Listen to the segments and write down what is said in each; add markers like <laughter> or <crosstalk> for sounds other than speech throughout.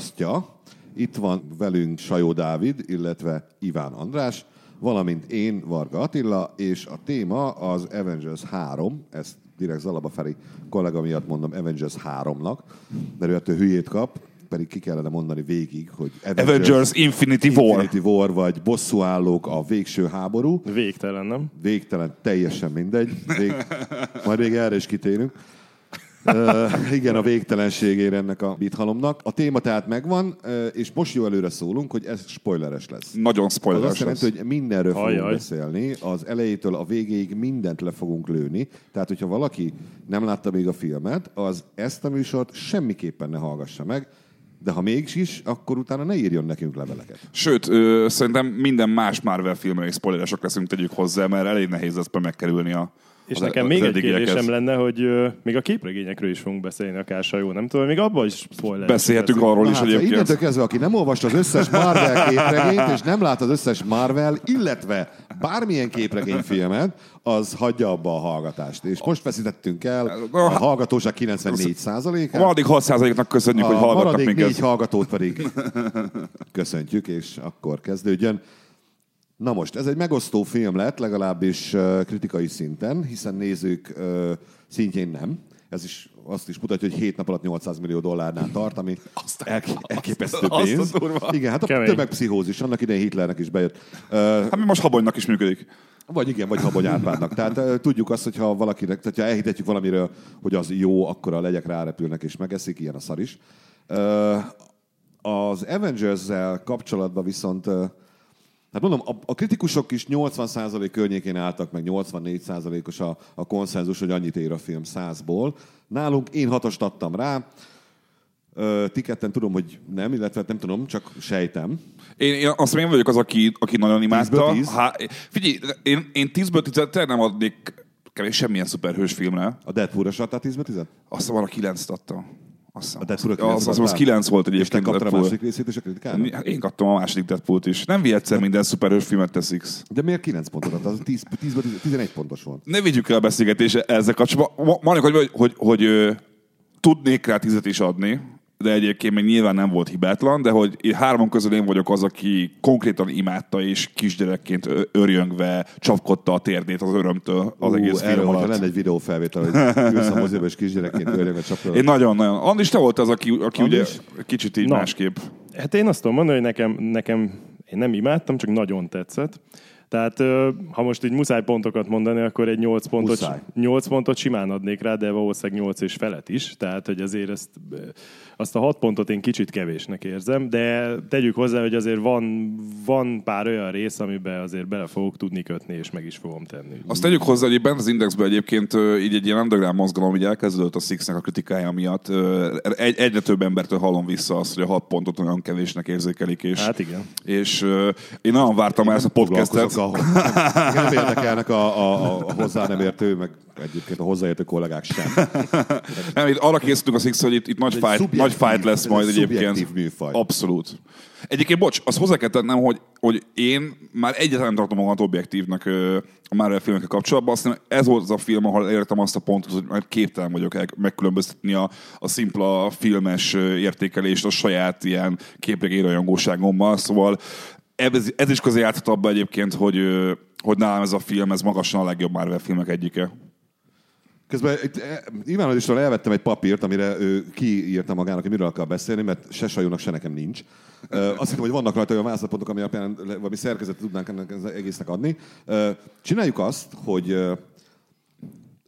Podcastja. Itt van velünk Sajó Dávid, illetve Iván András, valamint én, Varga Attila, és a téma az Avengers 3, ezt direkt Zalaba Feri kollega miatt mondom Avengers 3-nak, mert ő ettől hülyét kap, pedig ki kellene mondani végig, hogy Avengers Infinity War. Infinity War, vagy bosszúállók a végső háború. Végtelen, nem? Végtelen, teljesen mindegy. Vég... Majd még erre is kitérünk. Uh, igen, a végtelenségére ennek a bithalomnak. A téma tehát megvan, uh, és most jó előre szólunk, hogy ez spoileres lesz. Nagyon Az spoileres azt jelenti, lesz. hogy mindenről fogunk Ajaj. beszélni, az elejétől a végéig mindent le fogunk lőni. Tehát, hogyha valaki nem látta még a filmet, az ezt a műsort semmiképpen ne hallgassa meg, de ha mégis, akkor utána ne írjon nekünk leveleket. Sőt, ö, szerintem minden más Marvel filmre is spoileresek leszünk, tegyük hozzá, mert elég nehéz lesz be megkerülni a És az- nekem az még egy kérdésem lenne, hogy ö, még a képregényekről is fogunk beszélni, akár jó, nem tudom, még abban is spoiler. Beszélhetünk arról Na is hát, egyébként. innentől kezdve, aki nem olvasta az összes Marvel képregényt, és nem lát az összes Marvel, illetve bármilyen képregényfilmet, az hagyja abba a hallgatást. És most veszítettünk el a hallgatóság 94%-át. A maradék 6%-nak köszönjük, hogy A hallgatnak maradék minket. négy hallgatót pedig köszöntjük, és akkor kezdődjön. Na most, ez egy megosztó film lett, legalábbis kritikai szinten, hiszen nézők szintjén nem. Ez is azt is mutatja, hogy 7 nap alatt 800 millió dollárnál tart, ami elk- elképesztő azt a pénz. durva. Igen, hát a Kemény. tömegpszichózis, annak idején Hitlernek is bejött. Hát mi most habonynak is működik. vagy igen, vagy Habony Árpádnak. Tehát uh, tudjuk azt, hogy ha valakinek, tehát ha elhitetjük valamiről, hogy az jó, akkor a legyek rárepülnek és megeszik, ilyen a szar is. Uh, az Avengers-zel kapcsolatban viszont, uh, hát mondom, a, a kritikusok is 80% környékén álltak, meg 84%-os a, a konszenzus, hogy annyit ér a film 100-ból. Nálunk én hatost adtam rá, ti ketten tudom, hogy nem, illetve nem tudom, csak sejtem. Én, én azt én vagyok az, aki, aki nagyon imádta. 10-ből 10? Há, figyelj, én, én 10-ből 10 tényleg nem adnék kevés semmilyen szuperhős filmre. A Deadpool-ra se adtál 10 10 Azt hiszem, arra 9-t adtam. Azt hiszem, A Deadpool-ra az, az, 9-et az, az adtál? 9 volt És te egyébként. kaptad a Deadpool. második részét és a kritikának? Hát Én kaptam a második Deadpoolt is. Nem vi egyszer minden szuperhős filmet teszik. De miért 9 pontot adtál? Az 10, 10, 11 pontos volt. Ne vigyük el a beszélgetést ezzel kapcsolatban. Mondjuk, hogy, hogy, hogy ö, tudnék rá tizet is adni, de egyébként még nyilván nem volt hibátlan, de hogy én hárman közül én vagyok az, aki konkrétan imádta és kisgyerekként örjöngve csapkodta a térdét az örömtől az Ú, egész erről, film hogyha alatt. lenne egy videófelvétel, hogy ülsz a moziba és kisgyerekként örjön a csapról. Én nagyon-nagyon. Andis, te volt az, aki, aki ugye kicsit így Na. másképp. Hát én azt tudom mondani, hogy nekem, nekem én nem imádtam, csak nagyon tetszett. Tehát ha most így muszáj pontokat mondani, akkor egy 8 pontot, Muszáj. 8 pontot simán adnék rá, de valószínűleg 8 és felet is. Tehát, hogy azért ezt, azt a 6 pontot én kicsit kevésnek érzem, de tegyük hozzá, hogy azért van, van pár olyan rész, amiben azért bele fogok tudni kötni, és meg is fogom tenni. Azt tegyük hozzá, hogy bent az Indexben egyébként így egy ilyen underground mozgalom, így elkezdődött a Sixnek a kritikája miatt. Egy, egyre több embertől hallom vissza azt, hogy a hat pontot olyan kevésnek érzékelik. És, Hát igen. És én nagyon vártam már ezt a podcastet. Ahol. Engem nem érdekelnek a, a, a hozzá nem értő, meg egyébként a hozzáértő kollégák sem. Nem, itt arra készültünk a Six, hogy itt, itt nagy, fight, szubjektív- nagy fight lesz ez majd egy egyébként. műfaj. Abszolút. Egyébként, bocs, azt hozzá kell tennem, hogy, hogy én már egyáltalán nem tartom magamat objektívnek ö, a Marvel filmekkel kapcsolatban. Azt hiszem, ez volt az a film, ahol elértem azt a pontot, hogy már képtelen vagyok megkülönböztetni a, a szimpla filmes értékelést a saját ilyen képregény rajongóságommal. Szóval ez, ez is közé játszhat abba egyébként, hogy, hogy nálam ez a film, ez magasan a legjobb Marvel filmek egyike. Közben itt, eh, Ivánodistól elvettem egy papírt, amire ő kiírta magának, hogy miről akar beszélni, mert se sajónak, se nekem nincs. Azt hittem, hogy vannak rajta olyan válaszpontok, ami alapján valami szerkezetet tudnánk ennek az egésznek adni. Csináljuk azt, hogy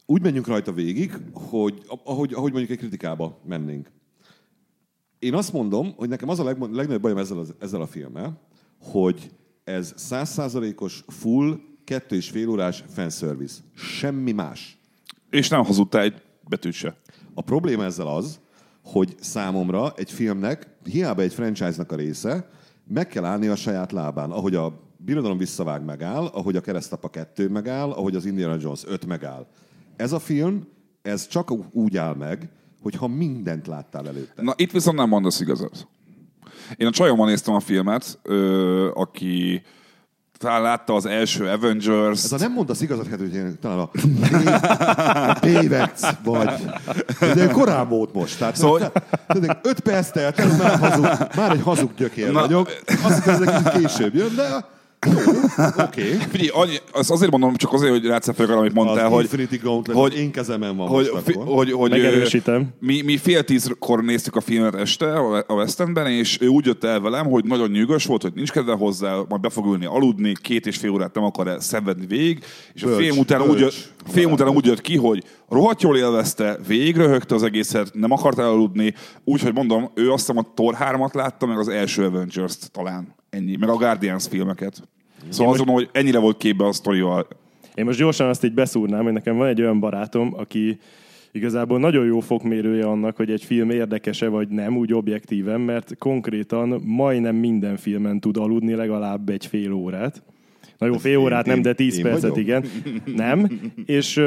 úgy menjünk rajta végig, hogy ahogy, ahogy mondjuk egy kritikába mennénk. Én azt mondom, hogy nekem az a legnagyobb bajom ezzel, az, ezzel a filmmel, hogy ez százszázalékos, full, kettő és fél órás fanservice. Semmi más. És nem hazudtál egy betűt se. A probléma ezzel az, hogy számomra egy filmnek, hiába egy franchise-nak a része, meg kell állni a saját lábán. Ahogy a Birodalom visszavág megáll, ahogy a Keresztapa 2 megáll, ahogy az Indiana Jones 5 megáll. Ez a film, ez csak úgy áll meg, hogyha mindent láttál előtte. Na, itt viszont nem mondasz igazat. Én a csajommal néztem a filmet, ö, aki talán látta az első Avengers. Ez a nem mondasz igazat, hát, én talán a Bévex vagy. De korán volt most. Tehát Szóval- szóval... öt perc telt, el, már, hazug, már egy hazug gyökér Na- vagyok. Azt hiszem, ez egy később jön, de oké. Figyelj, annyi, azt azért mondom, csak azért, hogy arra, amit mondtál, Az hogy, Infinity Gauntlet hogy- én kezemen van hogy, most fi, hogy, hogy Megerősítem. Mi, mi fél tízkor néztük a filmet este a a West Endben, és ő úgy jött el velem, hogy nagyon nyűgös volt, hogy nincs kedve hozzá, majd be fog ülni aludni, két és fél órát nem akar el szenvedni végig, és a Bölcs, film után, úgy bölcs. jött, film után úgy jött ki, hogy rohadt jól élvezte, végigröhögte az egészet, nem akart elaludni, úgyhogy mondom, ő azt hiszem a Thor 3-at látta, meg az első Avengers-t talán, ennyi, meg a Guardians filmeket. Szóval mondom, hogy ennyire volt képbe a sztorival. Én most gyorsan azt így beszúrnám, hogy nekem van egy olyan barátom, aki igazából nagyon jó fokmérője annak, hogy egy film érdekese vagy nem, úgy objektíven, mert konkrétan majdnem minden filmen tud aludni legalább egy fél órát. Na jó, fél én- órát nem, de tíz én percet vagyok? igen. Nem. És,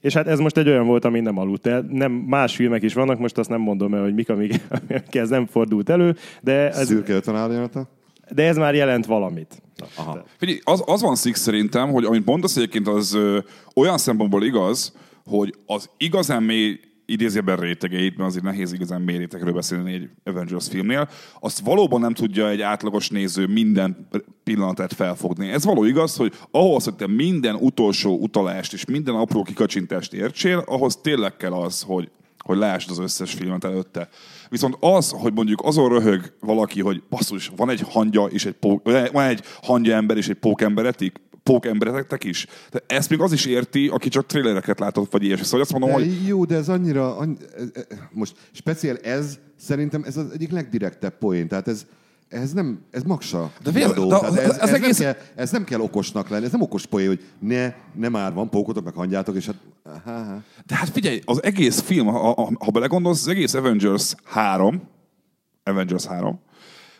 és hát ez most egy olyan volt, ami nem aludt el. Nem, más filmek is vannak, most azt nem mondom el, hogy mik, amik, <laughs> amik ez nem fordult elő, de ez, Szürke 50 árnyalata. De ez már jelent valamit. Aha. Figyelj, az, az van szik szerintem, hogy amit mondasz egyébként, az ö, olyan szempontból igaz, hogy az igazán mély idézőben rétegeit, mert azért nehéz igazán rétegről beszélni egy Avengers filmnél, azt valóban nem tudja egy átlagos néző minden pillanatát felfogni. Ez való igaz, hogy ahhoz, hogy te minden utolsó utalást és minden apró kikacsintást értsél, ahhoz tényleg kell az, hogy hogy lásd az összes filmet előtte. Viszont az, hogy mondjuk azon röhög valaki, hogy basszus, van egy hangya és egy pók, van egy hangya ember és egy pókemberetik, pókemberetek is. De ezt még az is érti, aki csak trélereket látott, vagy ilyesmi. Szóval azt mondom, De hogy jó, de ez annyira... Annyi, most speciál ez, szerintem ez az egyik legdirektebb poén. Tehát ez, ez nem, ez maksa. De kiadó. de az- ez, ez, egész- nem kell, ez nem kell okosnak lenni, ez nem okos poén, hogy ne, ne már van, pókotok, meg hangyátok, és hát... Aha, aha. De hát figyelj, az egész film, ha, ha, ha belegondolsz, az egész Avengers 3, Avengers 3,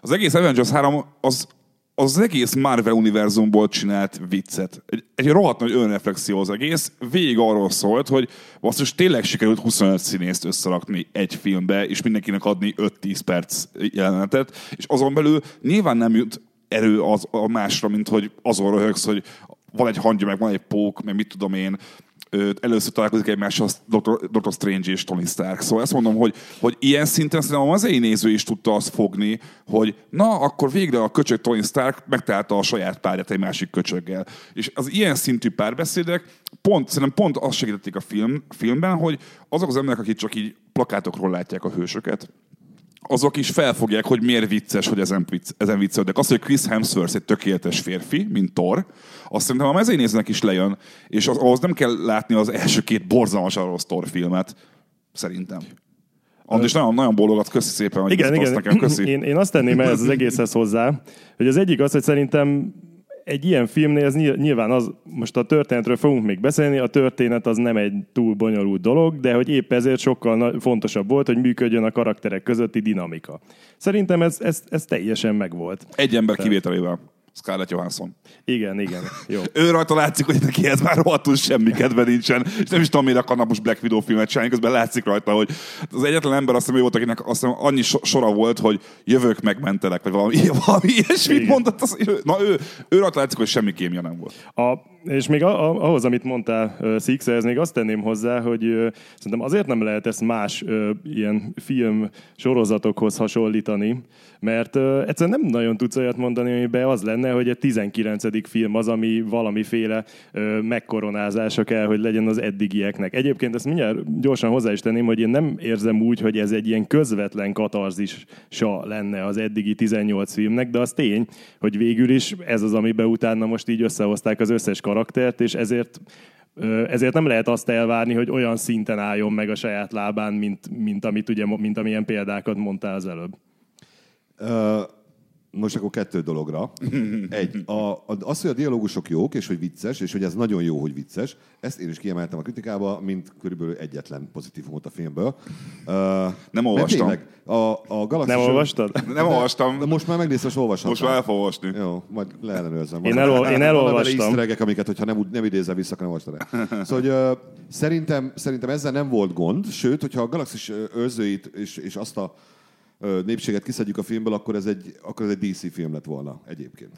az egész Avengers 3 az az egész Marvel univerzumból csinált viccet. Egy, egy rohadt nagy önreflexió az egész. Végig arról szólt, hogy basszus tényleg sikerült 25 színészt összerakni egy filmbe, és mindenkinek adni 5-10 perc jelenetet, és azon belül nyilván nem jut erő az, a másra, mint hogy azon röhögsz, hogy van egy hangja, meg van egy pók, meg mit tudom én, először találkozik egymással Dr. Dr. Strange és Tony Stark. Szóval ezt mondom, hogy, hogy ilyen szinten szerintem az egy néző is tudta azt fogni, hogy na, akkor végre a köcsög Tony Stark megtalálta a saját párját egy másik köcsöggel. És az ilyen szintű párbeszédek pont, szerintem pont azt segítették a film, filmben, hogy azok az emberek, akik csak így plakátokról látják a hősöket, azok is felfogják, hogy miért vicces, hogy ezen, vicc, ezen viccelődnek. Az, hogy Chris Hemsworth egy tökéletes férfi, mint Thor, azt szerintem a mezőnéznek is lejön, és az, ahhoz nem kell látni az első két borzalmasan rossz Thor filmet, szerintem. Andris nagyon, nagyon bólogat, köszi szépen, hogy Igen, igen. nekem, köszi. Én, én azt tenném ehhez az egészhez hozzá, hogy az egyik az, hogy szerintem egy ilyen filmnél ez nyil- nyilván az, most a történetről fogunk még beszélni, a történet az nem egy túl bonyolult dolog, de hogy épp ezért sokkal fontosabb volt, hogy működjön a karakterek közötti dinamika. Szerintem ez, ez, ez teljesen megvolt. Egy ember kivételével. Scarlett Johansson. Igen, igen. Jó. <laughs> Ő rajta látszik, hogy neki ez már rohadtul semmi kedve nincsen, és nem is tudom, miért akarnak most Black Widow filmet csinálni, közben látszik rajta, hogy az egyetlen ember azt hiszem, volt, akinek azt hiszem, annyi so- sora volt, hogy jövök, megmentelek, vagy valami, <laughs> valami ilyesmit Igen. mondott. Az, na ő, ő rajta látszik, hogy semmi kémia nem volt. A, És még a- a- ahhoz, amit mondtál, ö, Six, ez még azt tenném hozzá, hogy ö, szerintem azért nem lehet ezt más ö, ilyen film sorozatokhoz hasonlítani, mert ö, egyszerűen nem nagyon tudsz olyat mondani, amiben az lenne, hogy a 19. film az, ami valamiféle ö, megkoronázása kell, hogy legyen az eddigieknek. Egyébként ezt mindjárt gyorsan hozzá is tenném, hogy én nem érzem úgy, hogy ez egy ilyen közvetlen katarzisa lenne az eddigi 18 filmnek, de az tény, hogy végül is ez az, amiben utána most így összehozták az összes karaktert, és ezért ezért nem lehet azt elvárni, hogy olyan szinten álljon meg a saját lábán, mint, mint, amit ugye, mint amilyen példákat mondtál az előbb. Ö, most akkor kettő dologra. Egy, a, az, hogy a dialógusok jók, és hogy vicces, és hogy ez nagyon jó, hogy vicces, ezt én is kiemeltem a kritikába, mint körülbelül egyetlen pozitívumot a filmből. Ö, mert olvastam. tényleg, a, a Galaxis... Nem olvastad? Nem olvastam, De most már megnéztem, és olvashatom. most már el fogom olvasni. Jó, majd leellenőrzem. Én elol- én elolvastam. Bele amiket, hogyha nem, nem idézel vissza, akkor nem olvastad el. Szóval, hogy, ö, szerintem, szerintem ezzel nem volt gond, sőt, hogyha a Galaxis őrzőit és, és azt a népséget kiszedjük a filmből, akkor ez egy, akkor ez egy DC film lett volna egyébként.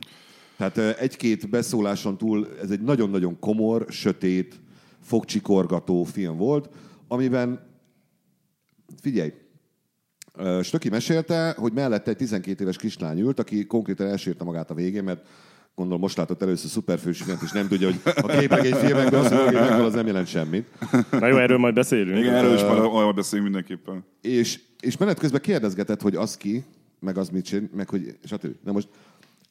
Tehát egy-két beszóláson túl ez egy nagyon-nagyon komor, sötét, fogcsikorgató film volt, amiben figyelj, Stöki mesélte, hogy mellette egy 12 éves kislány ült, aki konkrétan elsírta magát a végén, mert gondolom most látott először szuperfősülent, és nem tudja, hogy a képregényfilmekben az, hogy az nem jelent semmit. Na jó, erről majd beszélünk. Igen, erről is majd beszélünk mindenképpen. És, és menet közben kérdezgetett, hogy az ki, meg az mit csinál, meg hogy stb. Na most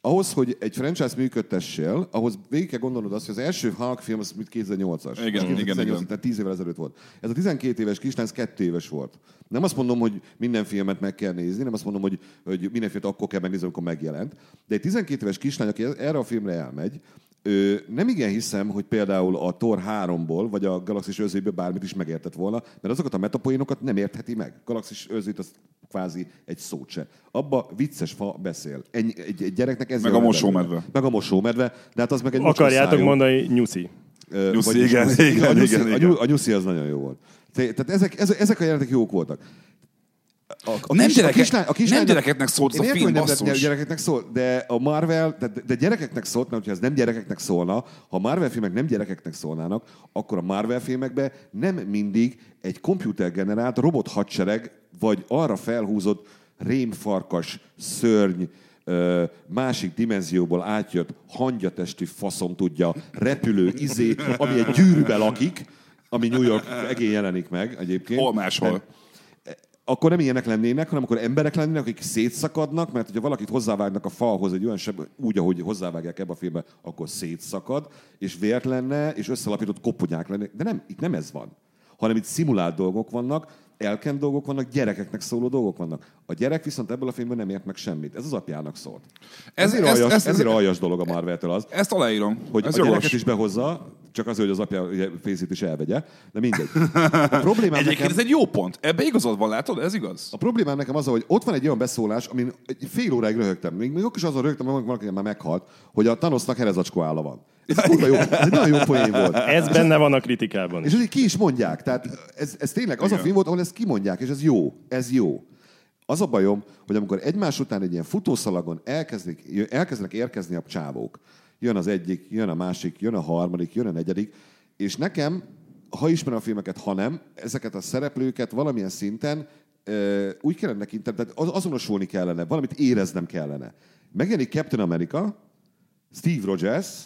ahhoz, hogy egy franchise működtessél, ahhoz végig kell gondolnod azt, hogy az első Hulk film az mit 2008-as. Igen, Az 2018, igen, igen. Tehát 10 évvel ezelőtt volt. Ez a 12 éves kislány, ez 2 éves volt. Nem azt mondom, hogy minden filmet meg kell nézni, nem azt mondom, hogy, hogy minden filmet akkor kell megnézni, amikor megjelent. De egy 12 éves kislány, aki erre a filmre elmegy, Ö, nem igen hiszem, hogy például a Thor 3-ból, vagy a Galaxis őrzőjéből bármit is megértett volna, mert azokat a metapoénokat nem értheti meg. Galaxis őrzőt az kvázi egy szót se. Abba vicces fa beszél. Egy, egy, egy gyereknek ez Meg a mosómedve. belőle. Meg a mosómedve, de hát az meg egy Akarjátok mondani, nyuszi. Ö, Nyuszi, igen, a igen, nyuszi, igen, a, igen. a nyuszi az nagyon jó volt. Te- Tehát ezek, ezek, ezek a jelenetek jók voltak. A, a Nem kis- gyereke- kislány- nem lánynak- gyerekeknek szólt ez a film, hogy nem basszus. gyerekeknek szól, de a Marvel, de, de gyerekeknek szólt, mert ha ez nem gyerekeknek szólna, ha a Marvel filmek nem gyerekeknek szólnának, akkor a Marvel filmekben nem mindig egy komputergenerált robot hadsereg, vagy arra felhúzott rémfarkas, szörny, másik dimenzióból átjött hangyatestű faszom tudja, repülő izé, ami egy gyűrűbe lakik, ami New York egén jelenik meg egyébként. Hol máshol. Akkor nem ilyenek lennének, hanem akkor emberek lennének, akik szétszakadnak, mert hogyha valakit hozzávágnak a falhoz egy olyan seb, úgy, ahogy hozzávágják ebbe a filmbe, akkor szétszakad, és vért lenne, és összelapított koponyák lenne. De nem, itt nem ez van. Hanem itt szimulált dolgok vannak, elkent dolgok vannak, gyerekeknek szóló dolgok vannak. A gyerek viszont ebből a filmben nem ért meg semmit. Ez az apjának szólt. Ez- ezért, ez- aljas, ez- ezért aljas dolog a Marvel-től az, Ezt aláírom. hogy ez a jogos. gyereket is behozza, csak azért, hogy az apja ugye, fészét is elvegye, de mindegy. A problémám Egyébként nekem... ez egy jó pont. Ebbe igazad van, látod? Ez igaz. A problémám nekem az, hogy ott van egy olyan beszólás, amin egy fél óráig röhögtem. Még, még akkor is azon röhögtem, hogy valaki már meghalt, hogy a Thanosnak herezacskó álla van. Ez, kurva jó, ez egy nagyon jó poén volt. Ez benne van a kritikában És ezt ki is mondják. Tehát ez, ez tényleg az a Igen. film volt, ahol ezt kimondják, és ez jó. Ez jó. Az a bajom, hogy amikor egymás után egy ilyen futószalagon elkezdik, elkezdenek érkezni a csávók, jön az egyik, jön a másik, jön a harmadik, jön a negyedik, és nekem, ha ismerem a filmeket, ha nem, ezeket a szereplőket valamilyen szinten ö, úgy kellene tekinteni, tehát az- azonosulni kellene, valamit éreznem kellene. Megjelenik Captain America, Steve Rogers,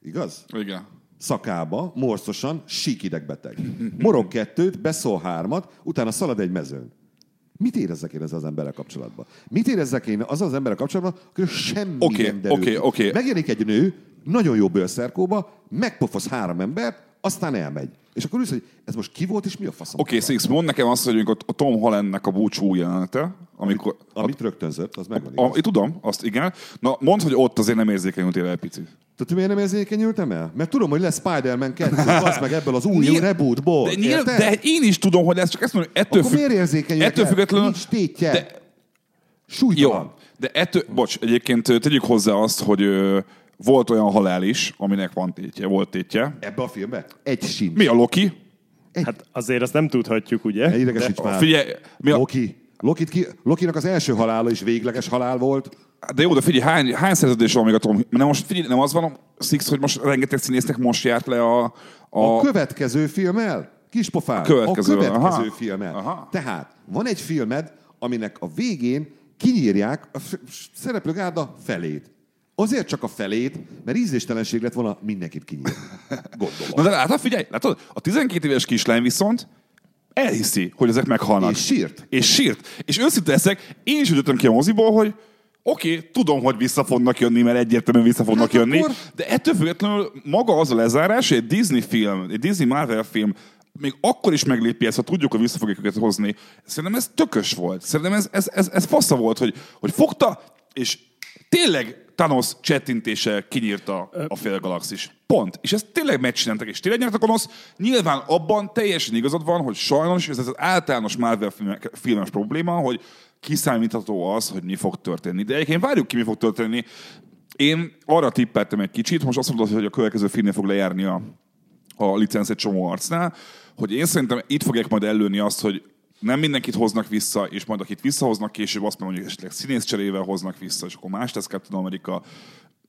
igaz? Igen. szakába, morszosan, sík idegbeteg. Morog kettőt, beszól hármat, utána szalad egy mezőn. Mit érezzek én ezzel az emberrel kapcsolatban? Mit érezzek én az az emberrel kapcsolatban, akkor semmi Oké, nem derül ki. oké. Megjelenik egy nő, nagyon jó bőrszerkóba, megpofoz három embert, aztán elmegy. És akkor ülsz, hogy ez most ki volt, és mi a faszom? Oké, okay, Six, mondd nekem azt, hogy a Tom Hollandnek a búcsú jelenete, amikor... Amit rögtönzött, az megvan. A, én tudom, azt igen. Na, mondd, hogy ott azért nem érzékenyültél el picit. Tudod, miért nem érzékenyültem el? Mert tudom, hogy lesz Spider-Man 2, az meg ebből az új rebootból. De, nyilv, de én is tudom, hogy lesz, csak ezt mondom, ettől, Akkor miért érzékenyülök ettől el? függetlenül... Nincs tétje. De, Súlytalan. jó, de ettől, bocs, egyébként tegyük hozzá azt, hogy ö, volt olyan halál is, aminek van tétje, volt tétje. Ebbe a filmbe? Egy sincs. Mi a Loki? Hát azért azt nem tudhatjuk, ugye? Ne idegesíts már. Figyelj, mi a, Loki. Lokit ki, Lokinak az első halála is végleges halál volt. De jó, de figyelj, hány, hány szerződés van még a Tom? Nem, most figyelj, nem az van Six, hogy most rengeteg színésznek most járt le a... a... A következő filmmel? Kispofán. A következő, a következő aha. filmmel. Aha. Tehát van egy filmed, aminek a végén kinyírják a f- szereplő gárda felét. Azért csak a felét, mert ízléstelenség lett volna mindenkit kinyírni. <laughs> Gondolom. Na de látod, figyelj, látod, a 12 éves kislány viszont elhiszi, hogy ezek meghalnak. És sírt. És sírt. És őszinte leszek, én is úgy jöttem ki a moziból, hogy oké, okay, tudom, hogy vissza fognak jönni, mert egyértelműen vissza fognak Hát jönni, akkor- de ettől függetlenül maga az a lezárás, hogy egy Disney film, egy Disney Marvel film, még akkor is meglépi ezt, ha tudjuk, hogy vissza fogják őket hozni. Szerintem ez tökös volt. Szerintem ez, ez, ez, ez fasza volt, hogy, hogy fogta, és tényleg Thanos csettintése kinyírta a félgalaxis. Pont. És ezt tényleg megcsináltak, és tényleg nyert a gonosz. Nyilván abban teljesen igazad van, hogy sajnos, ez az általános Marvel filmek- filmes probléma, hogy kiszámítható az, hogy mi fog történni. De egyébként várjuk ki, mi fog történni. Én arra tippeltem egy kicsit, most azt mondod, hogy a következő filmnél fog lejárni a, a licenc egy csomó arcnál, hogy én szerintem itt fogják majd előni azt, hogy nem mindenkit hoznak vissza, és majd akit visszahoznak később, azt mondjuk esetleg színész cserével hoznak vissza, és akkor más lesz Captain America.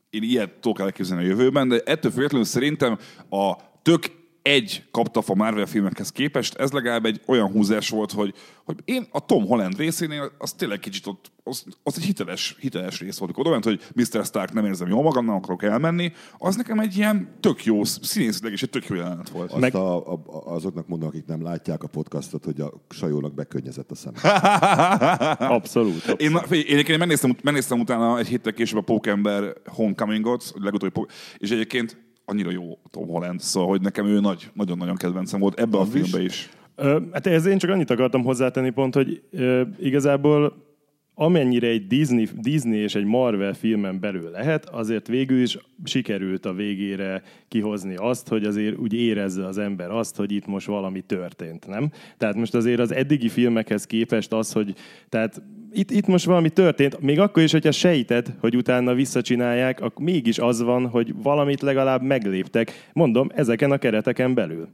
Én ilyet tudok elképzelni a jövőben, de ettől függetlenül szerintem a tök egy kaptaf a Marvel filmekhez képest, ez legalább egy olyan húzás volt, hogy, hogy én a Tom Holland részénél az tényleg kicsit ott, az, az egy hiteles, hiteles rész volt. Oda ment, hogy Mr. Stark nem érzem jól magam, nem akarok elmenni, az nekem egy ilyen tök jó, színészileg is egy tök jó jelenet volt. Azt Meg- a, a, azoknak mondom, akik nem látják a podcastot, hogy a sajónak bekönnyezett a szem. <laughs> Abszolút. abszolút. Én, figyelj, én egyébként megnéztem, megnéztem utána egy héttel később a Pókember Homecomingot, legutóbbi és egyébként annyira jó Tom Holland, szóval hogy nekem ő nagy, nagyon-nagyon kedvencem volt ebbe a filmbe is. Ö, hát ez én csak annyit akartam hozzátenni pont, hogy ö, igazából amennyire egy Disney, Disney és egy Marvel filmen belül lehet, azért végül is sikerült a végére kihozni azt, hogy azért úgy érezze az ember azt, hogy itt most valami történt, nem? Tehát most azért az eddigi filmekhez képest az, hogy tehát itt, itt most valami történt, még akkor is, hogyha sejted, hogy utána visszacsinálják, akkor mégis az van, hogy valamit legalább megléptek, mondom, ezeken a kereteken belül.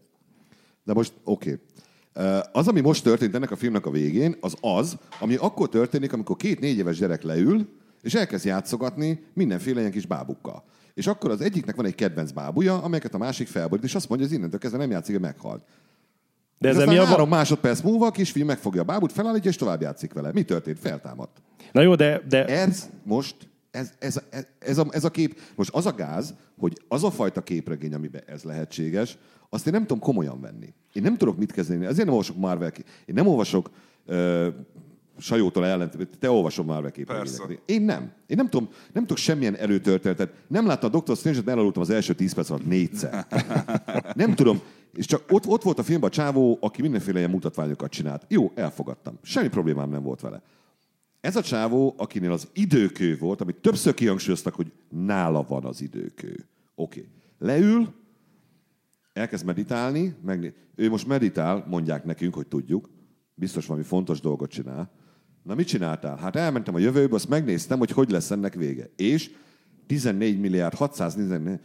De most oké. Okay. Az, ami most történt ennek a filmnek a végén, az az, ami akkor történik, amikor két négy éves gyerek leül, és elkezd játszogatni mindenféle ilyen kis bábukkal. És akkor az egyiknek van egy kedvenc bábuja, amelyeket a másik felborít, és azt mondja, hogy innentől kezdve nem játszik, hogy meghalt. De Ez mi a... három másodperc múlva a kisfiú megfogja a bábút, felállítja, és tovább játszik vele. Mi történt? Feltámadt. Na jó, de, de Ez most, ez, ez, ez, ez, a, ez a kép, most az a gáz, hogy az a fajta képregény, amiben ez lehetséges, azt én nem tudom komolyan venni. Én nem tudok mit kezdeni. Ezért nem olvasok Marvel ki- Én nem olvasok uh, Sajótól ellent, te olvasod Marvel képregényeket. Persze. Én nem. Én nem tudom, nem tudok semmilyen előtörténetet. Nem láttam a Dr. Strange-et, elaludtam az első 10 perc alatt négyszer. nem tudom. És csak ott, ott volt a filmben a csávó, aki mindenféle ilyen mutatványokat csinált. Jó, elfogadtam. Semmi problémám nem volt vele. Ez a csávó, akinél az időkő volt, amit többször kihangsúlyoztak, hogy nála van az időkő. Oké. Okay. Leül, elkezd meditálni, meg ő most meditál, mondják nekünk, hogy tudjuk, biztos valami fontos dolgot csinál. Na mit csináltál? Hát elmentem a jövőbe, azt megnéztem, hogy hogy lesz ennek vége. És 14 milliárd 614,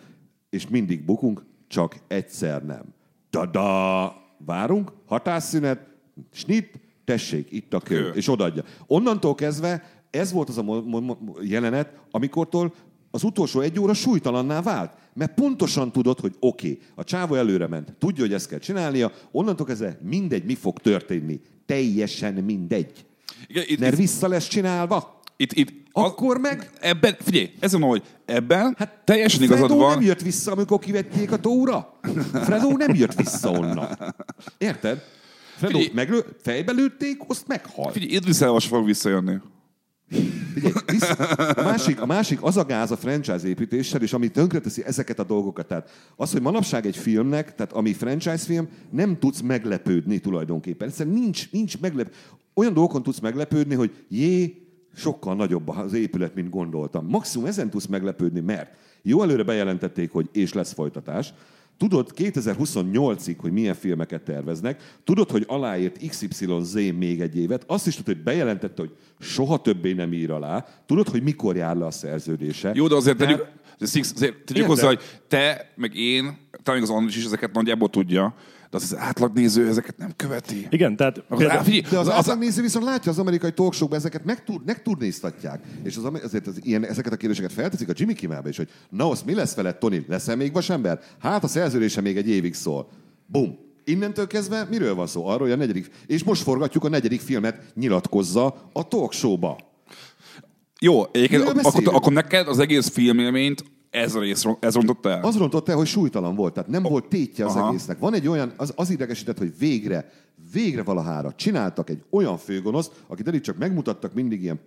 és mindig bukunk, csak egyszer nem. Tada! Várunk, hatásszünet, snit, tessék, itt a kő, Kő. és odaadja. Onnantól kezdve ez volt az a mo- jelenet, amikortól az utolsó egy óra súlytalanná vált. Mert pontosan tudod, hogy oké, okay, a csávó előre ment, tudja, hogy ezt kell csinálnia, onnantól kezdve mindegy, mi fog történni. Teljesen mindegy. Igen, itt, Mert itt, vissza lesz csinálva, itt, itt, akkor meg... Ebben, figyelj, ez van, hogy ebben hát teljesen Fredó igazad van. nem jött vissza, amikor kivették a tóra. Fredó nem jött vissza onnan. Érted? Figyelj. meglő, fejbe lőtték, azt meghalt. Figyelj, Idris Elba sem fog visszajönni. Figyelj, vissza, a, másik, a másik az a gáz a franchise építéssel, és ami tönkreteszi ezeket a dolgokat. Tehát az, hogy manapság egy filmnek, tehát ami franchise film, nem tudsz meglepődni tulajdonképpen. Egyszerűen nincs, nincs meglep... Olyan dolgokon tudsz meglepődni, hogy jé, sokkal nagyobb az épület, mint gondoltam. Maximum ezen tudsz meglepődni, mert jó előre bejelentették, hogy és lesz folytatás. Tudod 2028-ig, hogy milyen filmeket terveznek, tudod, hogy aláírt XYZ még egy évet, azt is tudod, hogy bejelentette, hogy soha többé nem ír alá, tudod, hogy mikor jár le a szerződése. Jó, de azért Tehát- tegyük, azért tegyük hozzá, hogy te, meg én, talán az Andris is ezeket nagyjából tudja, de az, az átlagnéző ezeket nem követi. Igen, tehát Az, például, figyelj, De az, az, az átlagnéző viszont látja az amerikai talkshowban ezeket megtur, megturnéztatják. És az, azért az ilyen, ezeket a kérdéseket felteszik a Jimmy Kimmelbe is, hogy na, az mi lesz veled, Tony? Leszel még vasember? Hát a szerződése még egy évig szól. Bum. Innentől kezdve miről van szó? Arról, hogy a negyedik... És most forgatjuk a negyedik filmet, nyilatkozza a talkshowba. jó, egyébként Miről akkor, akkor neked az egész filmélményt ez a rész, ez rontott el? Az rontott el, hogy súlytalan volt, tehát nem volt tétje az Aha. egésznek. Van egy olyan, az, az idegesített, hogy végre, végre valahára csináltak egy olyan főgonoszt, akit eddig csak megmutattak mindig ilyen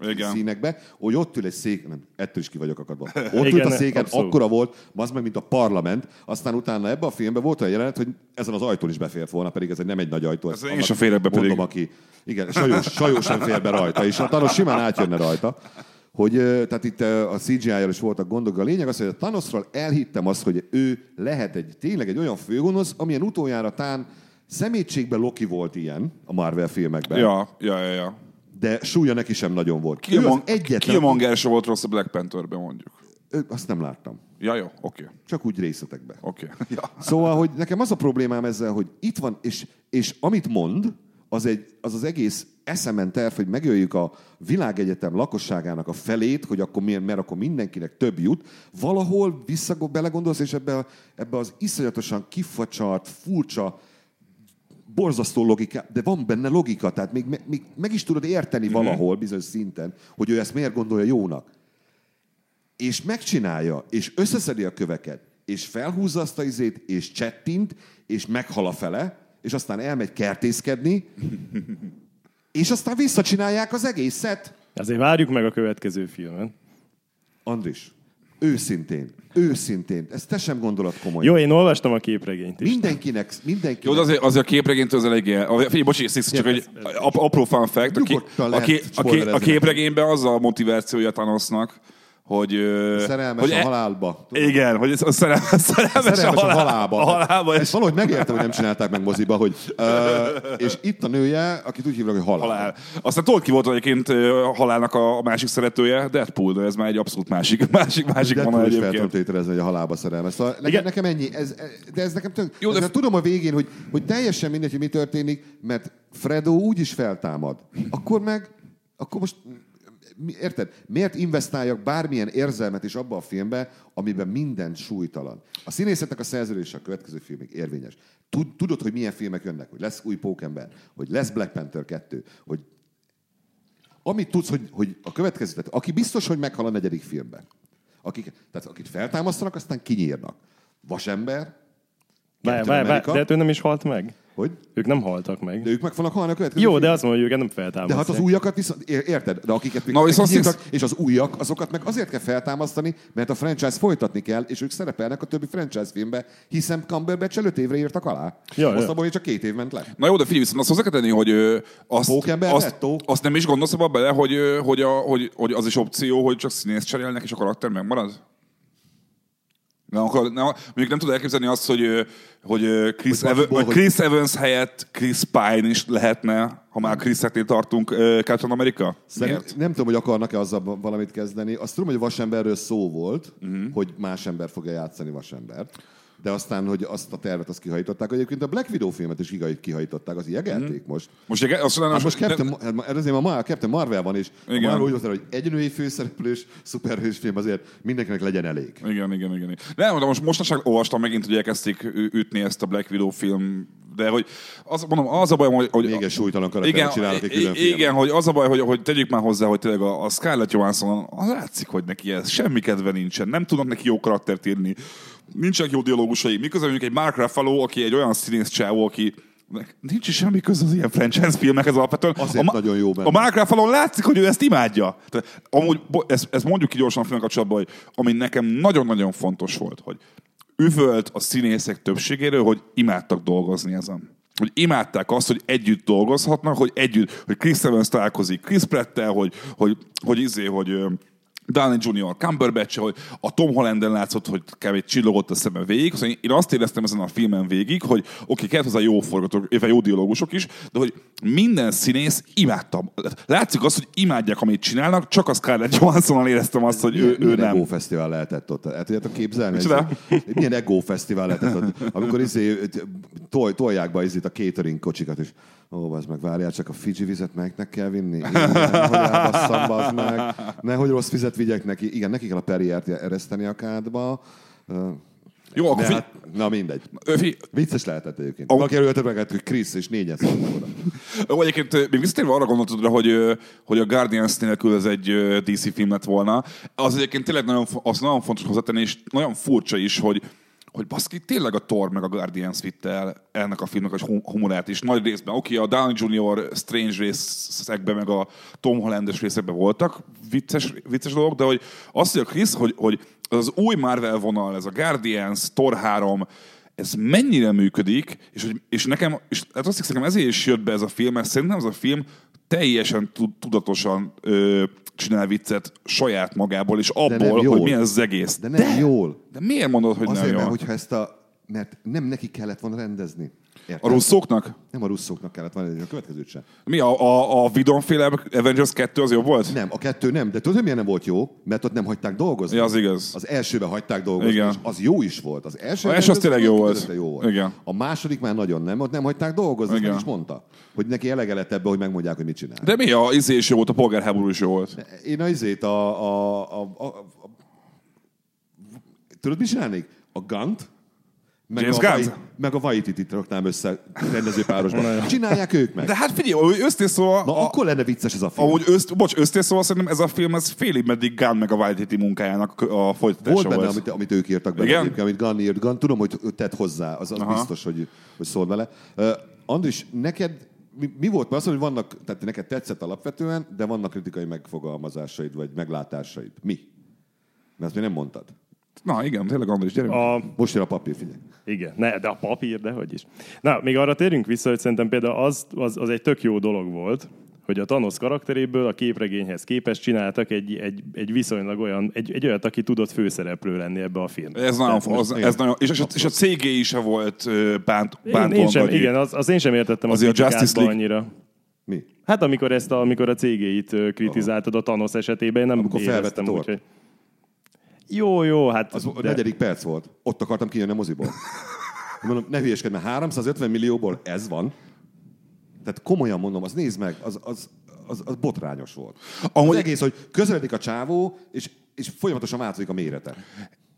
Igen. színekbe, hogy ott ül egy szék, nem, ettől is ki vagyok akadva. <laughs> Ott ült Igen, a széken, abszolút. akkora volt, az meg, mint a parlament, aztán utána ebbe a filmben volt olyan jelenet, hogy ezen az ajtón is befért volna, pedig ez egy nem egy nagy ajtó. Ez én sem férek be mondom, pedig. aki, igen, sajós, sajós sem fér be rajta, és a Thanos simán átjönne rajta. Hogy, tehát itt a CGI-jal is voltak gondok. A lényeg az, hogy a Thanosról elhittem azt, hogy ő lehet egy, tényleg egy olyan főgonosz, amilyen utoljára tán szemétségben Loki volt ilyen a Marvel filmekben, Ja, ja, ja, ja. de súlya neki sem nagyon volt. Ő az Killmon- egyetlen, Killmonger volt rossz a Black Pantherben mondjuk. Azt nem láttam. Ja, jó, oké. Csak úgy részletekben. Oké. Ja. <laughs> Szóval, hogy nekem az a problémám ezzel, hogy itt van, és, és amit mond, az, egy, az az egész eszemen terv, hogy megöljük a világegyetem lakosságának a felét, hogy akkor milyen, mert akkor mindenkinek több jut. Valahol vissza belegondolsz, és ebbe, ebbe az iszonyatosan kifacsart, furcsa, borzasztó logika, de van benne logika, tehát még, még, még meg is tudod érteni valahol bizonyos szinten, hogy ő ezt miért gondolja jónak. És megcsinálja, és összeszedi a köveket, és felhúzza azt a izét, és csettint, és meghal a fele, és aztán elmegy kertészkedni, és aztán visszacsinálják az egészet. azért várjuk meg a következő filmet. Andris, őszintén, őszintén, ezt te sem gondolod komolyan. Jó, én olvastam a képregényt is. Mindenkinek, mindenkinek. Jó, de azért, azért a képregénytől az elég ilyen... Figyelj, bocsi, Six, csak egy ap- apró fun fact. A, a, a, a képregényben az a motivációja Thanosnak, hogy... Szerelmes hogy a e- halálba. Tudod? Igen, hogy <laughs> a szerelmes, szerelmes, Szerelmes a halálba. A halálba, Ezt és valahogy megértem, hogy nem csinálták meg moziba, hogy... Uh, és itt a nője, akit úgy hívnak, hogy halál. halál. Aztán tudod ki volt egyébként a halálnak a, a másik szeretője? Deadpool, de ez már egy abszolút másik, <laughs> másik, másik De vonal egyébként. tételezni, hogy a halálba szerelmes. Szóval nekem, Igen. nekem ennyi. Ez, de ez nekem tök... Jó, de- de... Tudom a végén, hogy, hogy teljesen mindegy, hogy mi történik, mert Fredo úgy is feltámad. Akkor meg... Akkor most... Érted? Miért investáljak bármilyen érzelmet is abba a filmbe, amiben minden súlytalan? A színészetnek a szerződése a következő filmig érvényes. Tud- Tudod, hogy milyen filmek jönnek, hogy lesz új Pókember, hogy lesz Black Panther 2, hogy amit tudsz, hogy, hogy a következő, tehát aki biztos, hogy meghal a negyedik filmben, akik, tehát akit feltámasztanak, aztán kinyírnak. Vasember, Várj, várj, várj, de hát ő nem is halt meg. hogy? Ők nem haltak meg. De ők meg fognak halni a következő Jó, de azt mondja, hogy őket nem De feltámasztják. hát az újakat viszont, ér- érted? De akiket még Na, viszont kinyírtak, Six- és az újak, azokat meg azért kell feltámasztani, mert a franchise folytatni kell, és ők szerepelnek a többi franchise filmbe, hiszen Cumberbatch előtt évre írtak alá. Ja, Most ja. abból csak két év ment le. Na jó, de figyelj, viszont azt hozzá kell tenni, hogy ö, azt, Pókember azt, azt, nem is gondolsz abba bele, hogy, ö, hogy, a, hogy, hogy az is opció, hogy csak színész cserélnek, és a karakter megmarad? Nem, akkor, nem, mondjuk nem tud elképzelni azt, hogy, hogy, Chris, Hogy Ev- Buffyból, hogy hogy- Chris Evans helyett Chris Pine is lehetne, ha már Chris-eknél tartunk Captain America? Szerint, nem tudom, hogy akarnak-e azzal valamit kezdeni. Azt tudom, hogy vasemberről szó volt, uh-huh. hogy más ember fogja játszani vasembert. De aztán, hogy azt a tervet azt kihajtották. Egyébként a Black Widow filmet is kihaj- kihajtották, az jegelték Mhm. uh-huh. most. Most, igen, azt mondanám, Hát most Captain, hát ez azért ma a Captain Marvel van, és Igen. Marvel úgy volt, hogy egy női főszereplős szuperhős film azért mindenkinek legyen elég. Igen, igen, igen. igen. Nem, de most mostanság olvastam megint, hogy elkezdték ütni ezt a Black Widow film, de hogy az, mondom, az a baj, hogy... hogy Még egy súlytalan igen, csinálnak egy külön igen, filmet. hogy az a baj, hogy, hogy tegyük már hozzá, hogy tényleg a, a Scarlett Johansson, az látszik, hogy neki ez semmi kedve nincsen, nem tudnak neki jó karaktert írni, nincsenek jó dialógusai, miközben mondjuk egy Mark Ruffalo, aki egy olyan színész csávó, aki nincs is semmi köze az ilyen franchise filmekhez alapvetően. Azért a, nagyon jó benne. A Mark Ruffalo látszik, hogy ő ezt imádja. Tehát, amúgy, ezt, ezt mondjuk ki gyorsan a film kapcsolatban, hogy ami nekem nagyon-nagyon fontos volt, hogy üvölt a színészek többségéről, hogy imádtak dolgozni ezen. Hogy imádták azt, hogy együtt dolgozhatnak, hogy együtt, hogy Chris Evans találkozik Chris Pratt-tel, hogy, hogy, hogy izé, hogy Downey Jr., Cumberbatch, hogy a Tom Hollanden látszott, hogy kb. csillogott a szeme végig. Szóval én azt éreztem ezen a filmen végig, hogy oké, okay, kellett hozzá jó forgatók, illetve jó dialógusok is, de hogy minden színész imádtam. Látszik azt, hogy imádják, amit csinálnak, csak a Scarlett Johansson éreztem azt, hogy ő, ő nem. ego fesztivál lehetett ott. El tudjátok képzelni? Micsoda? Milyen ego fesztivál lehetett ott. Amikor izé, tol, tolják be izé, a catering kocsikat, és ó, az meg várjál, csak a Fiji vizet melyiknek kell vinni? Igen, hogy elbasszam, meg. Nehogy rossz vizet vigyek neki. Igen, neki kell a periert ereszteni a kádba. Jó, akkor hát, na mindegy. Figy- Vicces lehetett egyébként. Ó. Valaki előtte meg, hogy Krisz és oda. Ó, Egyébként még visszatérve arra gondoltad, hogy, hogy a Guardians nélkül ez egy DC film lett volna. Az egyébként tényleg nagyon, az nagyon fontos hozzátenni, és nagyon furcsa is, hogy hogy baszki, tényleg a Thor meg a Guardians vitte el ennek a filmnek a hu- humorát is. Nagy részben, oké, a Downey Jr. Strange részekben, meg a Tom Hollandes részekben voltak vicces, vicces dolgok, de hogy azt, hogy a Chris, hogy, hogy az új Marvel vonal, ez a Guardians, Thor 3, ez mennyire működik, és, hogy, és nekem, és hát azt hiszem, ezért is jött be ez a film, mert szerintem ez a film teljesen tud- tudatosan ö, csinál viccet saját magából, és abból, jól. hogy milyen az egész. De nem jól. De miért mondod, hogy Azért, nem mert jó? hogyha ezt a... Mert nem neki kellett volna rendezni. Érted? A russzóknak? Nem a russzóknak kellett volna rendezni, a következőt sem. Mi a, a, a Vidonféle Avengers 2 az jobb volt? Nem, a kettő nem. De tudod, miért nem volt jó? Mert ott nem hagyták dolgozni. Ja, az igaz. Az elsőben hagyták dolgozni, Igen. és az jó is volt. Az első, A első az tényleg jó volt. jó volt. Igen. A második már nagyon nem, ott nem hagyták dolgozni, Igen. Is mondta. Hogy neki elege lett ebbe, hogy megmondják, hogy mit csinál. De mi a izé is jó volt, a polgárháború is jó volt. Én a izét, a, a, a, a, a, tudod, mit csinálnék? A Gant, meg James a, Gunn? Meg a Vaitit raknám össze rendezőpárosban. Csinálják ők meg. De hát figyelj, őszintén szóval, Na, a, akkor lenne vicces ez a film. ahogy öszt, bocs, őszintén szóval szerintem ez a film, ez félig meddig Gunn meg a Waititi munkájának a folytatása Volt volt. benne, amit, amit ők írtak bele, Igen? amit Gunn írt. Gunn, tudom, hogy tett hozzá, az, az Aha. biztos, hogy, hogy szól vele. Uh, Andris, neked mi, mi volt? Mert azt mondod, hogy vannak, tehát neked tetszett alapvetően, de vannak kritikai megfogalmazásaid, vagy meglátásaid. Mi? Mert azt még nem mondtad. Na igen, tényleg Andris, gyere. A, Most jön a papír, figyelj. Igen, ne, de a papír, de hogy is. Na, még arra térünk vissza, hogy szerintem például az, az, az egy tök jó dolog volt, hogy a Thanos karakteréből a képregényhez képest csináltak egy, egy, egy viszonylag olyan, egy, egy olyat, aki tudott főszereplő lenni ebbe a filmbe. Ez nagyon, Tehát az, ez nagyon és, a, és a CGI se volt ö, bánt, én, én sem, igen, az, az, én sem értettem Azért az a Justice League- annyira. Mi? Hát amikor ezt a, amikor a CG-it ö, kritizáltad a Thanos esetében, én nem Amikor felvette éreztem Thort. Jó, jó, hát... Az a negyedik perc volt. Ott akartam kijönni a moziból. Mondom, ne hülyeskedj, mert 350 millióból ez van. Tehát komolyan mondom, az nézd meg, az, az, az, az botrányos volt. Ahogy- Az egész, hogy közeledik a csávó, és, és folyamatosan változik a mérete.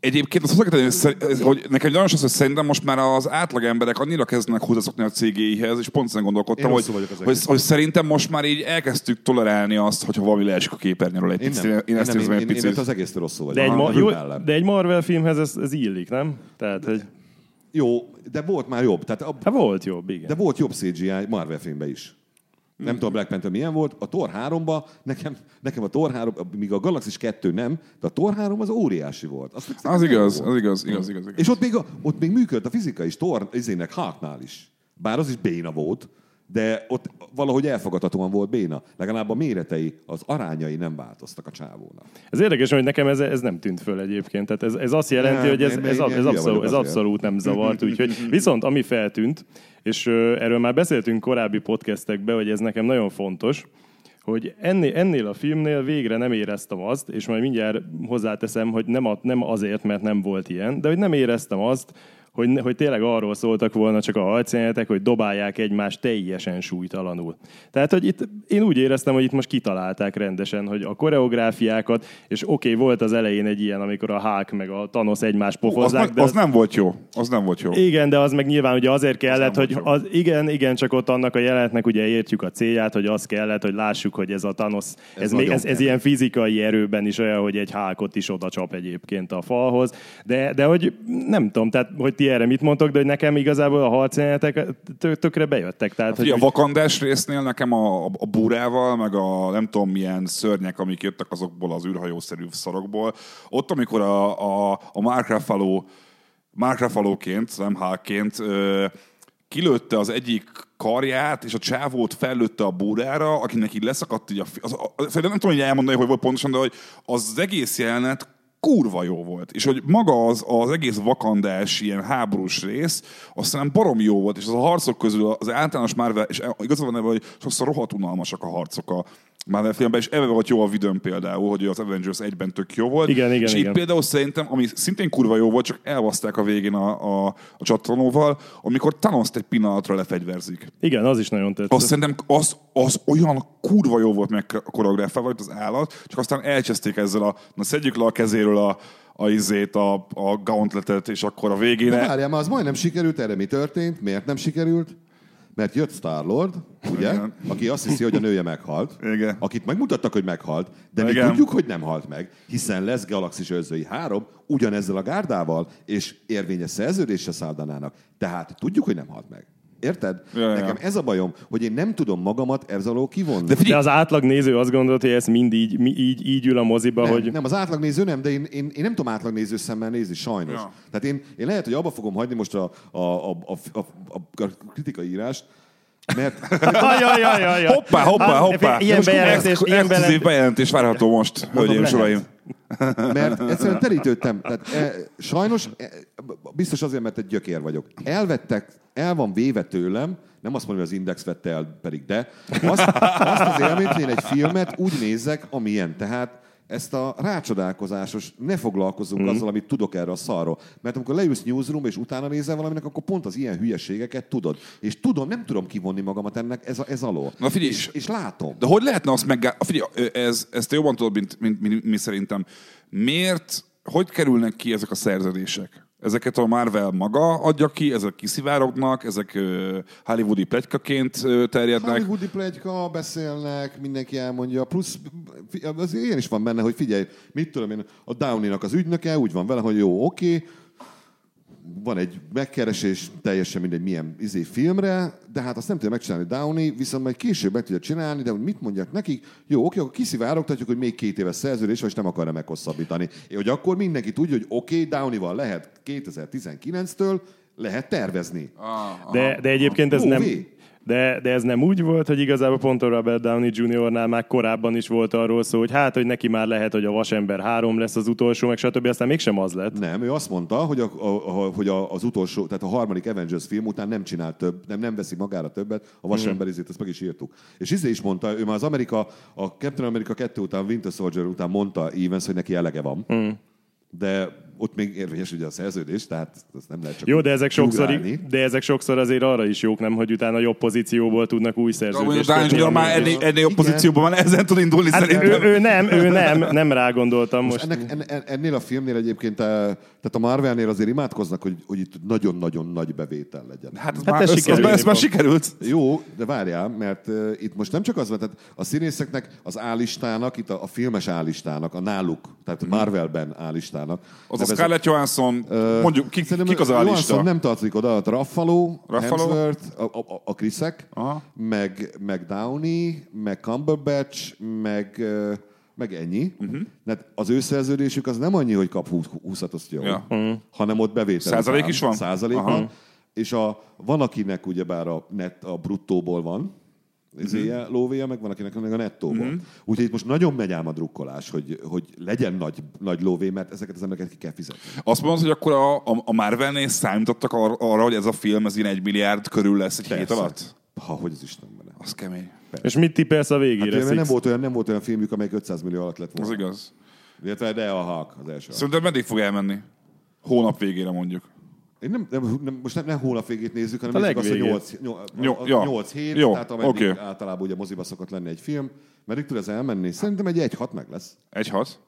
Egyébként azt hozzá tenni, hogy nekem nagyon az, hogy szerintem most már az átlag emberek annyira kezdenek hozzászokni a CGI-hez, és pont ezen gondolkodtam, Én hogy, hogy, egész. hogy, szerintem most már így elkezdtük tolerálni azt, hogyha valami leesik a képernyőről egy Én picit. nem. Én ezt nem, érzem én, egy én, én, picit. az egésztől rosszul vagyok. De egy, ma, jó, de egy Marvel filmhez ez, ez illik, nem? Tehát, hogy... Jó, de volt már jobb. Tehát a, Hát volt jobb, igen. de volt jobb CGI Marvel filmben is. Nem tudom, Black Panther milyen volt. A Thor 3-ba, nekem, nekem a Thor 3, míg a Galaxis 2 nem, de a Thor 3 az óriási volt. Az, Az igaz, az igaz, igaz, igaz. igaz. És ott még, a, ott még működött a fizika is, Thor izének Hulknál is. Bár az is béna volt, de ott valahogy elfogadhatóan volt béna. Legalább a méretei, az arányai nem változtak a csávónak. Ez érdekes, hogy nekem ez, ez nem tűnt föl egyébként. Tehát ez, ez azt jelenti, Nem, hogy ez, én- ez, ez, ez, abszolút, ez abszolút nem zavart. Úgyhogy, <laughs> viszont ami feltűnt, és erről már beszéltünk korábbi podcastekben, hogy ez nekem nagyon fontos, hogy ennél, ennél a filmnél végre nem éreztem azt, és majd mindjárt hozzáteszem, hogy nem, a, nem azért, mert nem volt ilyen, de hogy nem éreztem azt, hogy, hogy tényleg arról szóltak volna csak a harcjelenetek, hogy dobálják egymást teljesen súlytalanul. Tehát, hogy itt én úgy éreztem, hogy itt most kitalálták rendesen, hogy a koreográfiákat, és oké, okay, volt az elején egy ilyen, amikor a Hulk meg a Thanos egymást Az, pofozzák, meg, de az nem volt jó. Az nem volt jó. igen, de az meg nyilván ugye azért kellett, nem hogy az, igen, igen, csak ott annak a jelenetnek ugye értjük a célját, hogy az kellett, hogy lássuk, hogy ez a Thanos, ez, ez, még, ez, ez ilyen fizikai erőben is olyan, hogy egy hálkot is oda csap egyébként a falhoz, de, de hogy nem tudom, tehát hogy ti erre mit mondtok, de hogy nekem igazából a harcjelenetek tö- tökre bejöttek. Tehát, Ugye hogy, a vakandás résznél nekem a, a, a búrával, meg a nem tudom milyen szörnyek, amik jöttek azokból az űrhajószerű szarokból, ott amikor a, a, a Mark Ruffalo, Mark Ruffalo-ként, nem Hulkként, kilőtte az egyik karját, és a csávót fellőtte a búrára, akinek így leszakadt így a... fi- Az, az, nem tudom, hogy elmondani, hogy volt pontosan, de hogy az egész jelenet kurva jó volt. És hogy maga az, az egész vakandás ilyen háborús rész, azt szerintem barom jó volt, és az a harcok közül az általános Marvel, és igazán van ebben, hogy sokszor rohadt unalmasak a harcok a Marvel filmben, és ebben volt jó a videón például, hogy az Avengers egyben tök jó volt. Igen, igen, és igen. itt például szerintem, ami szintén kurva jó volt, csak elvaszták a végén a, a, a csattanóval, amikor thanos egy pillanatra lefegyverzik. Igen, az is nagyon tetszett. Azt szerintem az, az olyan kurva jó volt meg koreográfálva, itt az állat, csak aztán elcseszték ezzel a, na szedjük le a kezéről a, a izét, a, a gauntletet, és akkor a végén... De várjál, már az majdnem sikerült, erre mi történt? Miért nem sikerült? Mert jött Star-Lord, ugye? Igen. Aki azt hiszi, hogy a nője meghalt. Igen. Akit megmutattak, hogy meghalt, de mi tudjuk, hogy nem halt meg, hiszen lesz Galaxis Őrzői 3 ugyanezzel a gárdával, és érvényes szerződésre száldanának. Tehát tudjuk, hogy nem halt meg. Érted? Ja, ja. Nekem ez a bajom, hogy én nem tudom magamat ez alól kivonni. De figyelj, De az átlag néző azt gondolt, hogy ez mind így, mi- így, így ül a moziba, nem, hogy nem, az átlagnéző nem, de én, én, én nem tudom átlagnéző szemmel nézni, sajnos. Ja. Tehát én, én lehet, hogy abba fogom hagyni most a, a, a, a, a, a, kritikai írást, mert Jaj, <laughs> jaj, jaj, jaj, jaj. hoppá, hoppá, Hát, hoppá. Ilyen Most bejelentés, ilyen bejelentés. bejelentés várható most, hölgyeim és uraim. Mert egyszerűen terítődtem. Tehát, e, sajnos, e, biztos azért, mert egy gyökér vagyok. Elvettek, el van véve tőlem, nem azt mondom, hogy az Index vette el, pedig de, azt, azt az élményt, hogy én egy filmet úgy nézek, amilyen. Tehát ezt a rácsodálkozásos, ne foglalkozzunk mm. azzal, amit tudok erre a szarról. Mert amikor leülsz newsroom és utána nézel valaminek, akkor pont az ilyen hülyeségeket tudod. És tudom, nem tudom kivonni magamat ennek ez, a, ez alól. Na figyelj, és, és látom. De hogy lehetne azt meg... Figyelj, ez, ezt jobban tudod, mint, mint, mint mi szerintem. Miért, hogy kerülnek ki ezek a szerződések? Ezeket a Marvel maga adja ki, ezek kiszivárognak, ezek hollywoodi plegykaként terjednek. Hollywoodi plegyka, beszélnek, mindenki elmondja, plusz az ilyen is van benne, hogy figyelj, mit tudom én, a Downey-nak az ügynöke úgy van vele, hogy jó, oké, van egy megkeresés, teljesen mindegy milyen izé filmre, de hát azt nem tudja megcsinálni Downey, viszont majd később meg tudja csinálni, de hogy mit mondják nekik, jó, oké, akkor kiszivárogtatjuk, hogy még két éves szerződés, vagy nem akarja meghosszabbítani. És hogy akkor mindenki tudja, hogy oké, Downey-val lehet 2019-től lehet tervezni. De, de egyébként ez nem... De, de ez nem úgy volt, hogy igazából pont a Robert Downey Jr.-nál már korábban is volt arról szó, hogy hát, hogy neki már lehet, hogy a Vasember 3 lesz az utolsó, meg stb. Aztán mégsem az lett. Nem, ő azt mondta, hogy, a, a, a, hogy a, az utolsó, tehát a harmadik Avengers film után nem csinál több, nem, nem veszi magára többet, a vasember izét, ezt meg is írtuk. És izé is mondta, ő már az Amerika, a Captain America 2 után, Winter Soldier után mondta Evans, hogy neki elege van. De ott még érvényes ugye a szerződés, tehát azt nem lehet csak Jó, de ezek, sokszor, de ezek sokszor azért arra is jók, nem, hogy utána jobb pozícióból tudnak új szerződést kötni, Jr. már ennél, ennél jobb pozícióban van, ezen tud indulni Hát ő, szerintem. ő, nem, ő nem, nem rá gondoltam most. Ennek, en, en, ennél a filmnél egyébként, eh, tehát a Marvelnél azért imádkoznak, hogy, hogy itt nagyon-nagyon nagy bevétel legyen. Hát, ez Hát már, ez ez, ez, ez már sikerült. Jó, de várjál, mert uh, itt most nem csak az van, tehát a színészeknek az állistának, itt a, a filmes állistának, a náluk, tehát Mhm. Marvelben állistának. Az a Scarlett Johansson, mondjuk, kik, kik az a Johansson lista? nem tartozik oda, a Ruffalo, Ruffalo? Hemsworth, a, a, a Chrisek, Aha. meg, meg Downey, meg Cumberbatch, meg, ö, meg ennyi. Mhm. Uh-huh. Tehát az ő szerződésük az nem annyi, hogy kap 20, 20 azt jó, Ja. hanem ott bevétel. Százalék is van? Százalék Aha. van. És a, van, akinek ugyebár a, net, a bruttóból van, ezéje, Mhm. lóvéja, meg van, akinek meg a nettóból. Uh-huh. Úgyhogy itt most nagyon megy ám a drukkolás, hogy, hogy legyen nagy, nagy lóvé, mert ezeket az embereket ki kell fizetni. Azt mondod, hogy akkor a, a, a Marvelnél számítottak ar- arra, hogy ez a film ez ilyen egy milliárd körül lesz egy hét Persze. alatt? Ha, hogy az Istenben. Az kemény. És mit tippelsz a Hát végére? mert nem volt, olyan, nem volt olyan filmjük, amelyik 500 millió alatt lett Az volna. igaz. Illetve de a Hulk az első. Szerintem meddig fog elmenni? Hónap végére mondjuk. Én nem, nem, nem, most nem, nem hónap végét nézzük, hanem A nézzük azt, hogy legvégét. 8, Jó, 8, ja. 8 hét, Jó, tehát ameddig oké. általában ugye moziba szokott lenni egy film. Meddig tud ez elmenni? Szerintem egy 1-6 meg lesz. Egy hat?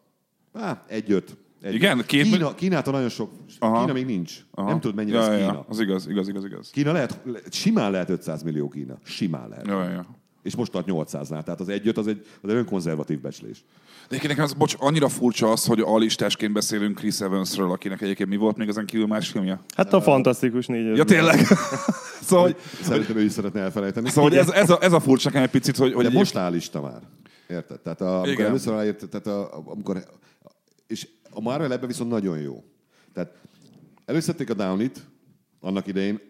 Á, egy 5. Egy Igen? Két Kína, Kínától nagyon sok. Aha. Kína még nincs. Aha. Nem tudod, mennyire ja, ez ja, Kína. Ja, az igaz, igaz, igaz, igaz. Kína lehet, simán lehet 500 millió Kína. Simán lehet. Ja, ja. És most tart 800-nál. Tehát az egy az egy, az egy önkonzervatív becslés. De egyébként nekem az, bocs, annyira furcsa az, hogy alistásként beszélünk Chris Evansről, akinek egyébként mi volt még ezen kívül más filmje? Hát a fantasztikus négy. Ja, tényleg? <laughs> szóval, hogy, Szerintem ő is szeretne elfelejteni. szóval hogy ez, ez, a, ez a furcsa nekem egy picit, hogy, hogy De most áll lista már. Érted? Tehát a, amikor Igen. először ráért, tehát a, amikor, és a Marvel ebben viszont nagyon jó. Tehát előszedték a Downit, annak idején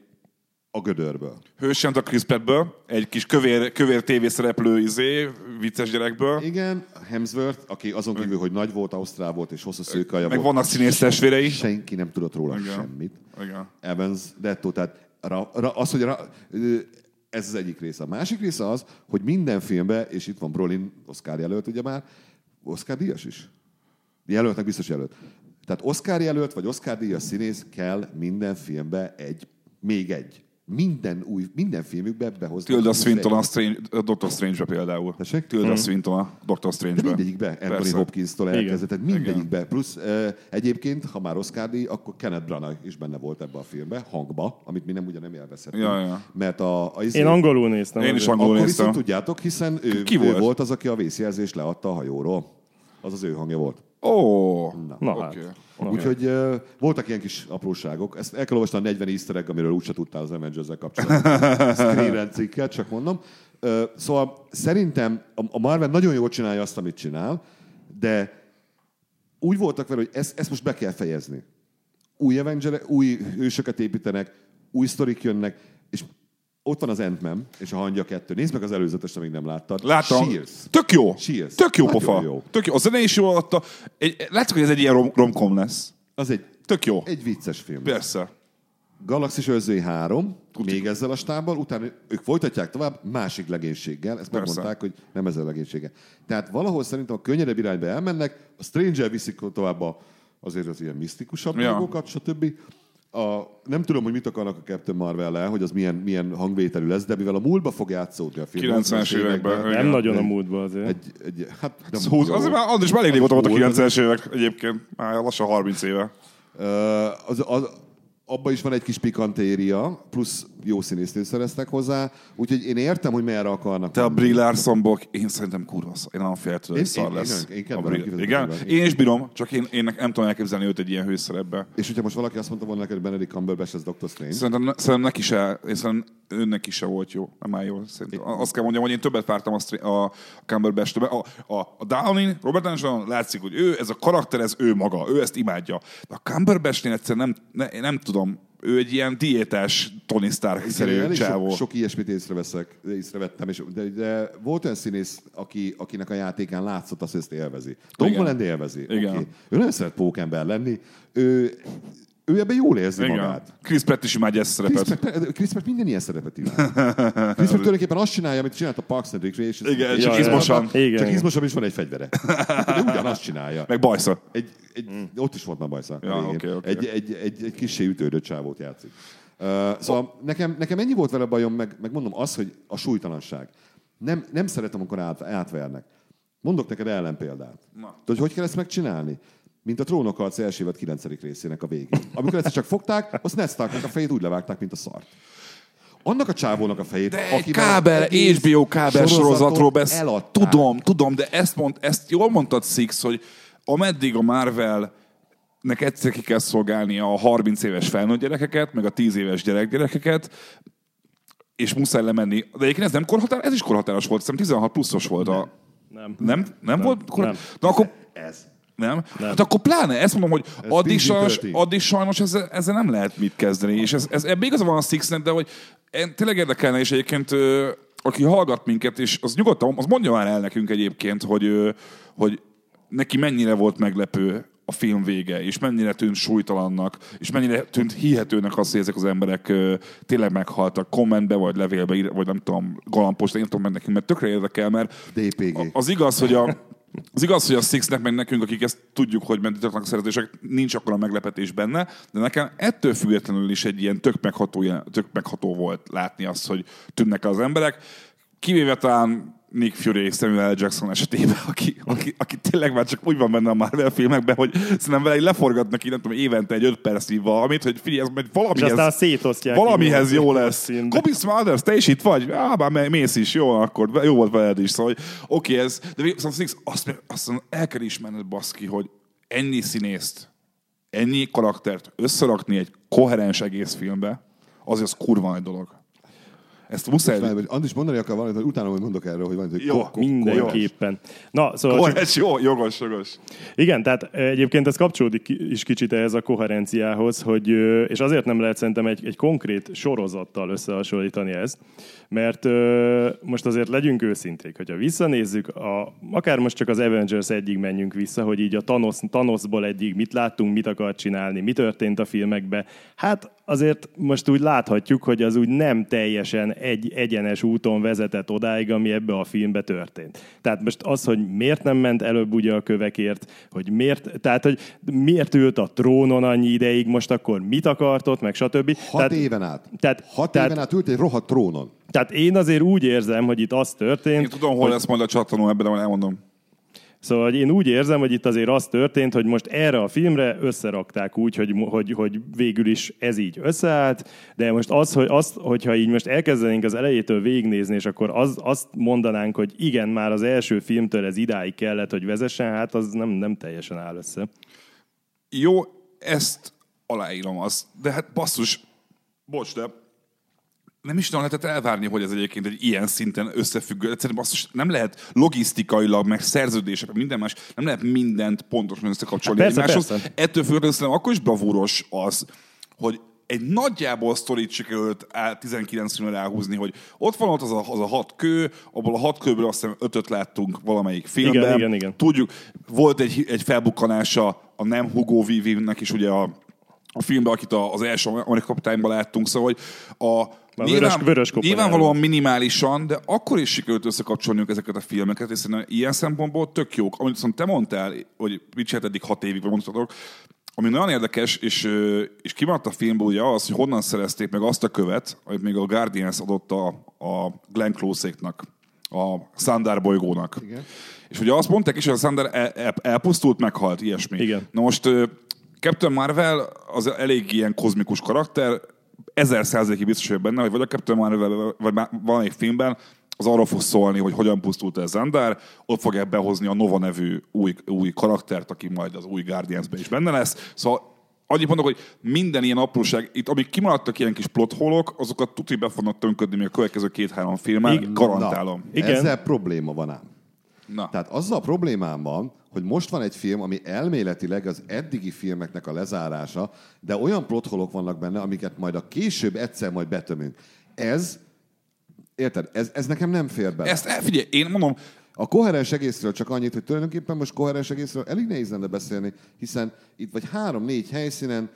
a gödörből. Hősent a Chris Prattből, egy kis kövér, kövér tévészereplő izé, vicces gyerekből. Igen, Hemsworth, aki azon kívül, hogy nagy volt, ausztrál volt és hosszú szőkaja Meg volt. vannak színész testvérei. Senki nem tudott róla Igen. semmit. Igen. Evans, Detto, tehát ra, ra, az, hogy ra, ez az egyik része. A másik része az, hogy minden filmben, és itt van Brolin, Oscar jelölt ugye már, Oscar díjas is? Jelöltnek biztos jelölt. Tehát Oscar jelölt, vagy Oscar díjas színész kell minden filmbe egy, még egy. Minden új, minden filmükbe behozni. Tilda Swinton a, Strange, a Doctor Strange-be például. Tessék? Tilda Swinton a Doctor De Strange-be. mindegyikbe, Anthony Persze. Hopkins-tól elkezdett, tehát mindegyikbe. Plusz egyébként, ha már Oscar díj, akkor Kenneth Branagh is benne volt ebbe a filmbe, hangba, amit mi nem ugye nem élvezhetünk. Ja, ja. Mert a, a Én angolul néztem. Én is angolul Akkor néztem. viszont tudjátok, hiszen ő, Ki ő volt? volt az, aki a vészjelzést leadta a hajóról. Az az ő hangja volt. Ó, Na oké. hát. Úgyhogy uh, voltak ilyen kis apróságok. Ezt el kell olvasni a 40 easter egg, amiről úgyse tudtál az Avengers-zel kapcsolatban. <laughs> Screen cikket, csak mondom. Uh, szóval szerintem a, Marvel nagyon jól csinálja azt, amit csinál, de úgy voltak vele, hogy ezt, ezt most be kell fejezni. Új Avenger, új hősöket építenek, új sztorik jönnek, ott van az Ant-Man és a Hangya 2. Nézd meg az előzetest, amíg nem láttad. Láttam. Cheers. Tök jó. Cheers. Tök jó Nagyon pofa. jó. Tök jó. A zene is jó adta. Egy, látszik, hogy ez egy ilyen rom- romcom lesz. Az egy, Tök jó. egy vicces film. Persze. Galaxis Őrzői 3, még ezzel a stábbal, utána ők folytatják tovább másik legénységgel, ezt Persze. megmondták, hogy nem ezzel a legénységgel. Tehát valahol szerintem a könnyedebb irányba elmennek, a Stranger viszik tovább a, azért az ilyen misztikusabb ja. dolgokat, stb. A, nem tudom, hogy mit akarnak a Captain Marvel-el, hogy az milyen, milyen hangvételű lesz, de mivel a múltba fog játszódni a film. 90-es években. Nem Igen. nagyon a múltban azért. Egy, egy, hát, nem, azért már Andris már elég volt a Volt, 90-es évek egyébként. Már lassan 30 éve. Ö, az, az, abban is van egy kis pikantéria, plusz jó színésznőt szereztek hozzá, úgyhogy én értem, hogy merre akarnak. Te a. Brie Larsonból, én szerintem kurva szar. Én nagyon féltől, hogy Én- szar én- lesz. én- én kedvelem Brie- Igen? Én is bírom, csak én, én nem tudom elképzelni őt egy ilyen hőszerepbe. És hogyha most valaki azt mondta volna neked, hogy Benedict Cumberbatch az Doctor Strange, Szerintem, szerintem neki se, én szerintem önnek is se volt jó. Nem áll jól. Szerintem. Azt kell mondjam, hogy én többet vártam a, a cumberbatch a, a, a Downey, Robert Downey látszik, hogy ő, ez a karakter, ez ő maga, ő ezt imádja. De a Cumberbatchnél egyszerűen nem, ne, nem tudom, ő egy ilyen diétás Tony Stark-szerű csávó. sok, sok ilyesmit észreveszek, észrevettem, és, de, de, volt olyan színész, aki, akinek a játékán látszott azt, hogy ezt élvezi. Tom. Holland élvezi. Igen. Okay. Ő nagyon szeret pókember lenni. Ő, ő ebben jól érzi Igen. magát. Chris Pratt is imádja ezt a Chris szerepet. Pratt, Chris Pratt minden ilyen szerepet imád. <laughs> Chris Pratt tulajdonképpen azt csinálja, amit csinált a Parks and Recreation. Igen, És csak a- izmosan. Igen, Csak igen. izmosabb is van egy fegyvere. De ugyanazt csinálja. Meg bajsza. Egy, egy, Ott is volt már bajsza. Ja, oké, oké. Egy, egy, egy, egy kissé ütődött csávót játszik. Uh, szóval nekem, nekem ennyi volt vele bajom, meg, meg mondom az, hogy a súlytalanság. Nem, nem szeretem, amikor át, átvernek. Mondok neked ellenpéldát. Na. Tudod, hogy kell ezt megcsinálni? Mint a trónokharc első évad 9. részének a végén. Amikor ezt csak fogták, azt Ned Starknak a fejét úgy levágták, mint a szart. Annak a csávónak a fejét, De egy kábel, HBO kábel sorozatról beszél. eladták. Tudom, tudom, de ezt, mond, ezt jól mondtad, Six, hogy ameddig a Marvel nek egyszer ki kell szolgálnia a 30 éves felnőtt gyerekeket, meg a 10 éves gyerekgyerekeket, és muszáj lemenni. De egyébként ez nem korhatár, ez is korhatáros volt, szerintem 16 pluszos volt a... Nem. Nem? Nem, volt? Kor... nem. Na akkor Ez. Nem? nem? Hát akkor pláne, ezt mondom, hogy Ez addig sajnos, PG-13. addig sajnos ezzel, ezzel nem lehet mit kezdeni. És ez, ez ebben igaza van a Sixnek, de hogy en- tényleg érdekelne, és egyébként aki hallgat minket, és az nyugodtan, az mondja már el nekünk egyébként, hogy, hogy neki mennyire volt meglepő a film vége, és mennyire tűnt súlytalannak, és mennyire tűnt hihetőnek az, hogy ezek az emberek ö, tényleg meghaltak kommentbe, vagy levélbe, vagy nem tudom, galambosra írtam meg nekünk, mert tökre érdekel, mert DPG. az igaz, hogy a, az igaz, hogy a Sixnek, meg nekünk, akik ezt tudjuk, hogy mentitoknak szeretések, nincs akkor a meglepetés benne, de nekem ettől függetlenül is egy ilyen tök megható, tök megható volt látni azt, hogy tűnnek az emberek. Kivéve talán Nick Fury és Samuel L. Jackson esetében, aki, aki, aki, tényleg már csak úgy van benne a Marvel filmekben, hogy szerintem vele leforgatnak így, nem tudom, évente egy öt percnyi valamit, hogy figyelj, ez majd És valamihez, aztán szétosztják. valamihez jó lesz. Kobi Smulders, te is itt vagy? Á, me- mész is, jó, akkor jó volt veled is. Szóval, oké, ez, de vég- szóval Six, azt, azt mondom, el kell ismerned, baszki, hogy ennyi színészt, ennyi karaktert összerakni egy koherens egész filmbe, azért az kurva nagy dolog. Ezt muszáj... Várj, Andis mondani akar valamit, hogy utána majd mondok erről, hogy van, hogy Jó, Mindenképpen. Na, szóval csak, Ez jó, jogos, jogos. igen, tehát egyébként ez kapcsolódik is kicsit ehhez a koherenciához, hogy, és azért nem lehet szerintem egy, egy konkrét sorozattal összehasonlítani ezt, mert most azért legyünk őszinték, hogyha visszanézzük, a, akár most csak az Avengers egyig menjünk vissza, hogy így a Thanos, Thanosból egyig mit láttunk, mit akar csinálni, mi történt a filmekben, hát azért most úgy láthatjuk, hogy az úgy nem teljesen egy egyenes úton vezetett odáig, ami ebbe a filmbe történt. Tehát most az, hogy miért nem ment előbb ugye a kövekért, hogy miért, tehát hogy miért ült a trónon annyi ideig, most akkor mit akartott, meg stb. Hat tehát, éven át. Tehát, Hat tehát, éven át ült egy rohadt trónon. tehát én azért úgy érzem, hogy itt az történt, Én tudom, hol lesz majd a csattanó, ebben majd elmondom. Szóval hogy én úgy érzem, hogy itt azért az történt, hogy most erre a filmre összerakták úgy, hogy, hogy, hogy végül is ez így összeállt, de most az, hogy azt, hogyha így most elkezdenénk az elejétől végignézni, és akkor az, azt mondanánk, hogy igen, már az első filmtől ez idáig kellett, hogy vezessen, hát az nem, nem teljesen áll össze. Jó, ezt aláírom azt, de hát basszus, bocs, de nem is nagyon lehetett elvárni, hogy ez egyébként egy ilyen szinten összefüggő. Egyszerűen basszus, nem lehet logisztikailag, meg szerződések, minden más, nem lehet mindent pontosan összekapcsolni Hát persze, egymáshoz. persze. Ettől függetlenül szerintem akkor is bravúros az, hogy egy nagyjából sztorit sikerült á- 19 filmre elhúzni, hogy ott van ott az a, az a hat kő, abból a hat kőből azt hiszem ötöt láttunk valamelyik filmben. Igen, igen, igen. Tudjuk, volt egy, egy felbukkanása a nem Hugo Vivi-nek is ugye a, a filmben, akit a- az első amerikai kapitányban láttunk, szóval, hogy a vörös- vörös koponyáról. nyilvánvalóan minimálisan, de akkor is sikerült összekapcsolniuk ezeket a filmeket, és szerintem ilyen szempontból tök jók. Amit viszont te mondtál, hogy mit csinált eddig hat évig, vagy mondhatok, ami nagyon érdekes, és, és kimaradt a filmből ugye az, hogy honnan szerezték meg azt a követ, amit még a Guardians adott a, a Glenn Close-éknak, a Sandar bolygónak. Igen. És ugye azt mondták is, hogy a Sandar el, el, elpusztult, meghalt, ilyesmi. Igen. Na most Captain Marvel az elég ilyen kozmikus karakter, ezer százalékig biztos vagyok benne, hogy vagy a Captain Marvel, vagy valamelyik filmben az arról fog szólni, hogy hogyan pusztult el Zendár, ott fogják behozni a Nova nevű új, új karaktert, aki majd az új Guardians-ben is benne lesz. Szóval annyit mondok, hogy minden ilyen apróság, itt amik kimaradtak ilyen kis plotholok, azokat tuti be fognak tönködni még a következő két-három filmen, Igen. garantálom. Na, Igen. Ezzel probléma van ám. Na. Tehát azzal a problémám van, hogy most van egy film, ami elméletileg az eddigi filmeknek a lezárása, de olyan plotholok vannak benne, amiket majd a később egyszer majd betömünk. Ez, érted, ez, ez nekem nem fér bele. Ezt el- figyelj, én mondom, A koherens egészről csak annyit, hogy tulajdonképpen most koherens egészről elég nehéz lenne beszélni, hiszen itt vagy három-négy helyszínen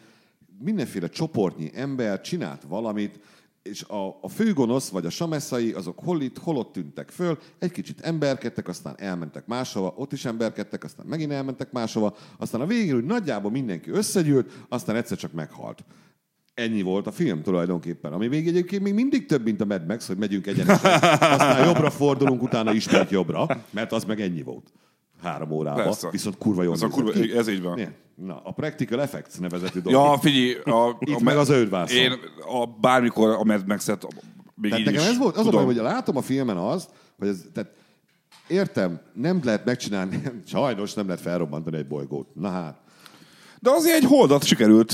mindenféle csoportnyi ember csinált valamit, és a, a főgonosz vagy a sameszai, azok hol itt, hol ott tűntek föl, egy kicsit emberkedtek, aztán elmentek máshova, ott is emberkedtek, aztán megint elmentek máshova, aztán a végén úgy nagyjából mindenki összegyűlt, aztán egyszer csak meghalt. Ennyi volt a film tulajdonképpen, ami még egyébként még mindig több, mint a Mad Max, hogy megyünk egyenesen, aztán jobbra fordulunk, utána ismét jobbra, mert az meg ennyi volt. Három órában, Persze. viszont kurva jól Az a kurva- ki. ez így van. Milyen? Na, a Practical Effects nevezetű dolog. Ja, figyelj, a, Itt a, meg az ődvászon. Én a, bármikor a Mad Max-et még Tehát nekem ez volt, az a tudom. baj, hogy látom a filmen azt, hogy ez, tehát értem, nem lehet megcsinálni, <laughs> sajnos nem lehet felrobbantani egy bolygót. Na hát, De azért egy holdat sikerült.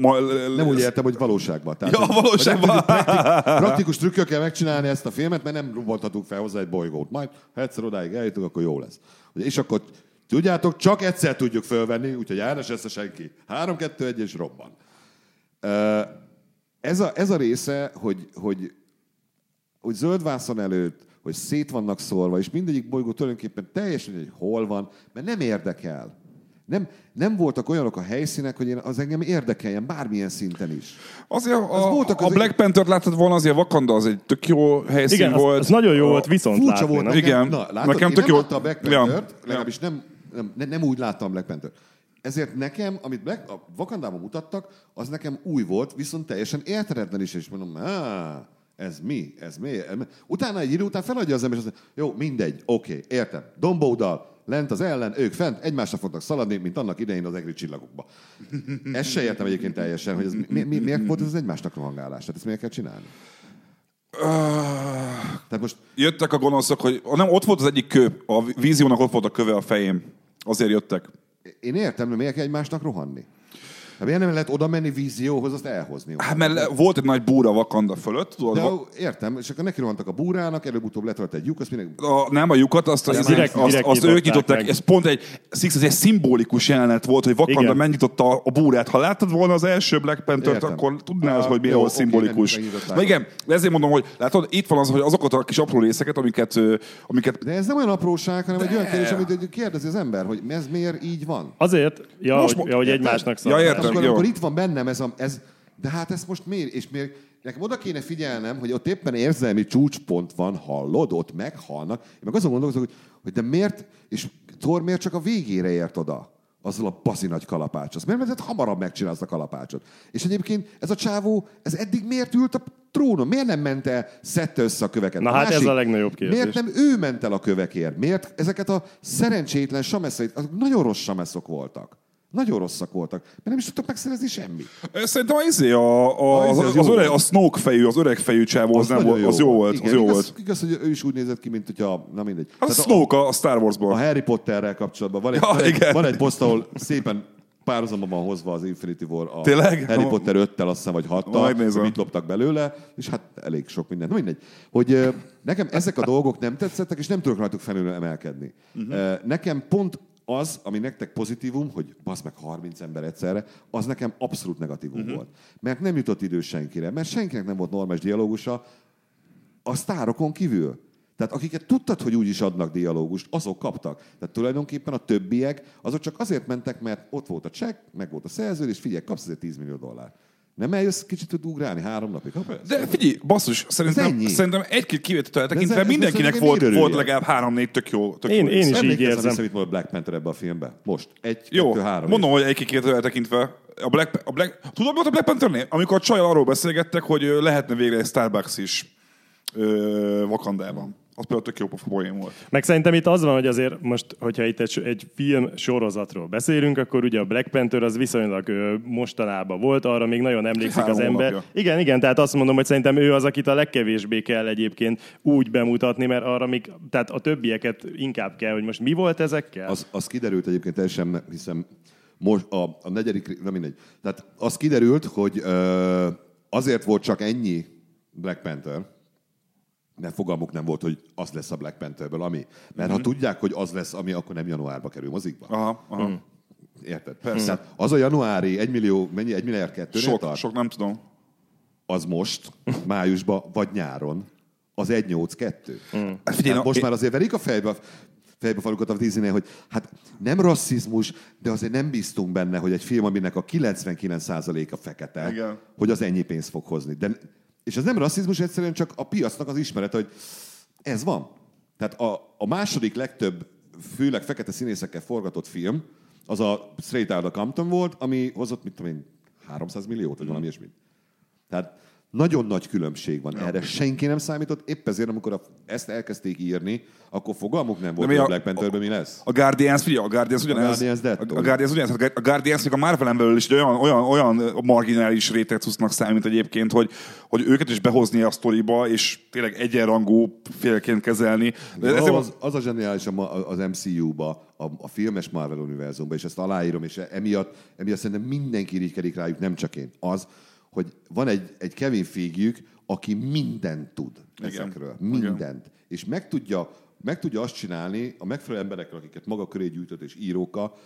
Ma, nem úgy értem, hogy valóságban. Tehát, Ja, valóságban. nem Praktik, praktikus trükkökkel megcsinálni ezt a filmet, mert nem robbanthatunk fel hozzá egy bolygót. Majd, ha egyszer odáig eljutunk, akkor jó lesz. És akkor tudjátok, csak egyszer tudjuk fölvenni, úgyhogy el se senki. 3, 2, 1 és robban. Ez a, ez a része, hogy, hogy, hogy zöld vászon előtt, hogy szét vannak szórva, és mindegyik bolygó tulajdonképpen teljesen, hogy hol van, mert nem érdekel. Nem, nem voltak olyanok a helyszínek, hogy én, az engem érdekeljen bármilyen szinten is. Azért a, Az voltak a Black egy- Panther láttad volna, azért Wakanda az egy tök jó helyszín Igen, volt. az nagyon jó volt viszont Furcsa látni. volt nem? Igen. Na, látod, Nekem én tök nem jó- a Black. Panther-t, Ja. legalábbis nem, nem, nem, nem úgy láttam a Black panther Ezért nekem, amit Black, a Wakandában mutattak, az nekem új volt, viszont teljesen érthetetlen is, és mondom, á, ez mi? Ez mi? Utána egy idő után feladja az ember, és azt mondja, jó, mindegy, oké, értem. Dombódal, lent az ellen, ők fent, egymásra fognak szaladni, mint annak idején az egri csillagokba. Ezt se értem egyébként teljesen, hogy ez mi, mi, miért volt ez az egymásnak rohangálás? Tehát ezt miért kell csinálni? Tehát most Jöttek a gonoszok, hogy nem, ott volt az egyik kő, a víziónak ott volt a köve a fejém. Azért jöttek. én értem, hogy miért kell egymásnak rohanni. Hát miért nem lehet oda menni vízióhoz, azt elhozni? Hát mert le- volt egy nagy búra Wakanda fölött, tudod, De va- értem, és akkor neki rohantak a búrának, előbb-utóbb letalált egy lyuk, azt mindenki... a, nem a lyukat, azt, az, direkt- azt, direkt azt ők nyitották meg. ez pont egy, Six, ez egy szimbolikus jelenet volt, hogy Wakanda Igen. megnyitotta a búrát. Ha láttad volna az első Black Panther-t, akkor tudnád, Ah, hogy mi volt szimbolikus. Na igen, de ezért mondom, hogy látod, itt van az, hogy azokat a kis apró részeket, amiket, amiket De ez nem olyan apróság, hanem egy olyan kérdés, amit kérdezi az ember, hogy ez miért így van. Azért, ja, Most hogy, mo- ja, hogy érted? egymásnak Ja, szar. értem. Hát akkor, itt van bennem ez, a, ez, de hát ezt most miért, és miért, nekem oda kéne figyelnem, hogy ott éppen érzelmi csúcspont van, hallod, ott meghalnak. Én meg azon gondolkozok, hogy, hogy de miért, és Thor miért csak a végére ért oda? Azzal a bazi nagy kalapács. Azt miért mert hamarabb megcsinálsz a kalapácsot? És egyébként ez a csávó, ez eddig miért ült a trónon? Miért nem ment el, szedte össze a köveket? Na hát ez a legnagyobb kérdés. Miért nem ő ment el a kövekért? Miért ezeket a szerencsétlen sameszait, azok nagyon rossz sameszok voltak. Nagyon rosszak voltak, mert nem is tudtak megszerezni semmit. Szerintem az, izé, a, a, az, izé az az, az, öreg, a Snoke fejű, az öreg fejű csávó, az, nem volt, az jó volt. Igen, az jó igaz, volt. Igaz, hogy ő is úgy nézett ki, mint hogyha, na mindegy. Az Tehát a, Snoke a, a Star Warsból. a Harry Potterrel kapcsolatban van egy, Ja, van, egy, van egy poszt, ahol szépen párhuzamban van hozva az Infinity War a Tényleg? Harry Potter 5-tel, azt hiszem, vagy 6 Megnézem. hogy mit loptak belőle, és hát elég sok minden. Na mindegy. Hogy nekem ezek a dolgok nem tetszettek, és nem tudok rajtuk felül emelkedni. Uh-huh. Nekem pont az, ami nektek pozitívum, hogy basz meg 30 ember egyszerre, az nekem abszolút negatívum uh-huh. volt. Mert nem jutott idő senkire, mert senkinek nem volt normális dialógusa, a sztárokon kívül. Tehát akiket tudtad, hogy úgy is adnak dialógust, azok kaptak. Tehát tulajdonképpen a többiek, azok csak azért mentek, mert ott volt a csekk, meg volt a szerződés, figyelj, kapsz ezért 10 millió dollár. Nem eljössz kicsit tud ugrálni három napig? Ha, persze. De figyelj, basszus, szerintem, szerintem egy-két kivételtel ez- tekintve ez mindenkinek volt, volt legalább három-négy tök jó. Tök Én- jó én is így Emlékeztem érzem. mit mondott Black Panther ebbe a filmbe? Most. Egy, Jó, kettő, három. mondom, hogy egy-két kivételtel tekintve. A Black, a Black, tudod, mi volt a Black Panthernél? Amikor a csajjal arról beszélgettek, hogy lehetne végre egy Starbucks is ö, Wakandában. Az például tök jó pofa poén volt. Meg szerintem itt az van, hogy azért most, hogyha itt egy, egy film sorozatról beszélünk, akkor ugye a Black Panther az viszonylag ö, mostanában volt, arra még nagyon emlékszik Három az ember. hónapja. Igen, igen, tehát azt mondom, hogy szerintem ő az, akit a legkevésbé kell egyébként úgy bemutatni, mert arra még, tehát a többieket inkább kell, hogy most mi volt ezekkel? Az, az kiderült egyébként teljesen, hiszem most a, a negyedik, nem mindegy. Tehát az kiderült, hogy ö, azért volt csak ennyi Black Panther, mert fogalmuk nem volt, hogy az lesz a Black Pantherből, ami. Mert ha tudják, hogy az lesz, ami, akkor nem januárba kerül mozikba. Aha, aha. Hmm. Érted? Persze. Tehát az a januári 1 millió, mennyi? 1 milliárd kettőnél Sok, tart? sok, nem tudom. Az most, májusban, vagy nyáron, az 182. Hmm. Hát figyelj, Hát most én- már azért verik a fejbe, fejbe falukat a Disney, hogy hát nem rasszizmus, de azért nem bíztunk benne, hogy egy film, aminek a 99%-a fekete, Igen. hogy az ennyi pénzt fog hozni. De, és ez nem rasszizmus, egyszerűen csak a piacnak az ismerete, hogy ez van. Tehát a, a második legtöbb, főleg fekete színészekkel forgatott film, az a Straight Outta Compton volt, ami hozott, mit tudom én, 300 milliót, vagy valami ilyesmit. Tehát nagyon nagy különbség van. Erre senki nem számított. Épp ezért, amikor a, ezt elkezdték írni, akkor fogalmuk nem volt, hogy a Black Pantherben mi lesz. A Guardians, figyelj, a Guardians ugyanez. Guardians a, dettó. a Guardians ugyanez. A Guardians a Marvelen belül is olyan, olyan, olyan marginális réteg cuccnak számít egyébként, hogy, hogy őket is behozni a sztoriba, és tényleg egyenrangú félként kezelni. De ezért az, az a zseniális az MCU-ba, a, a filmes Marvel univerzumban, és ezt aláírom, és emiatt, emiatt szerintem mindenki irigykedik rájuk, nem csak én. Az, hogy van egy, egy Kevin Feigjük, aki mindent tud Igen. ezekről. Igen. Mindent. És meg tudja, meg tudja azt csinálni a megfelelő emberekkel, akiket maga köré gyűjtött, és írókkal,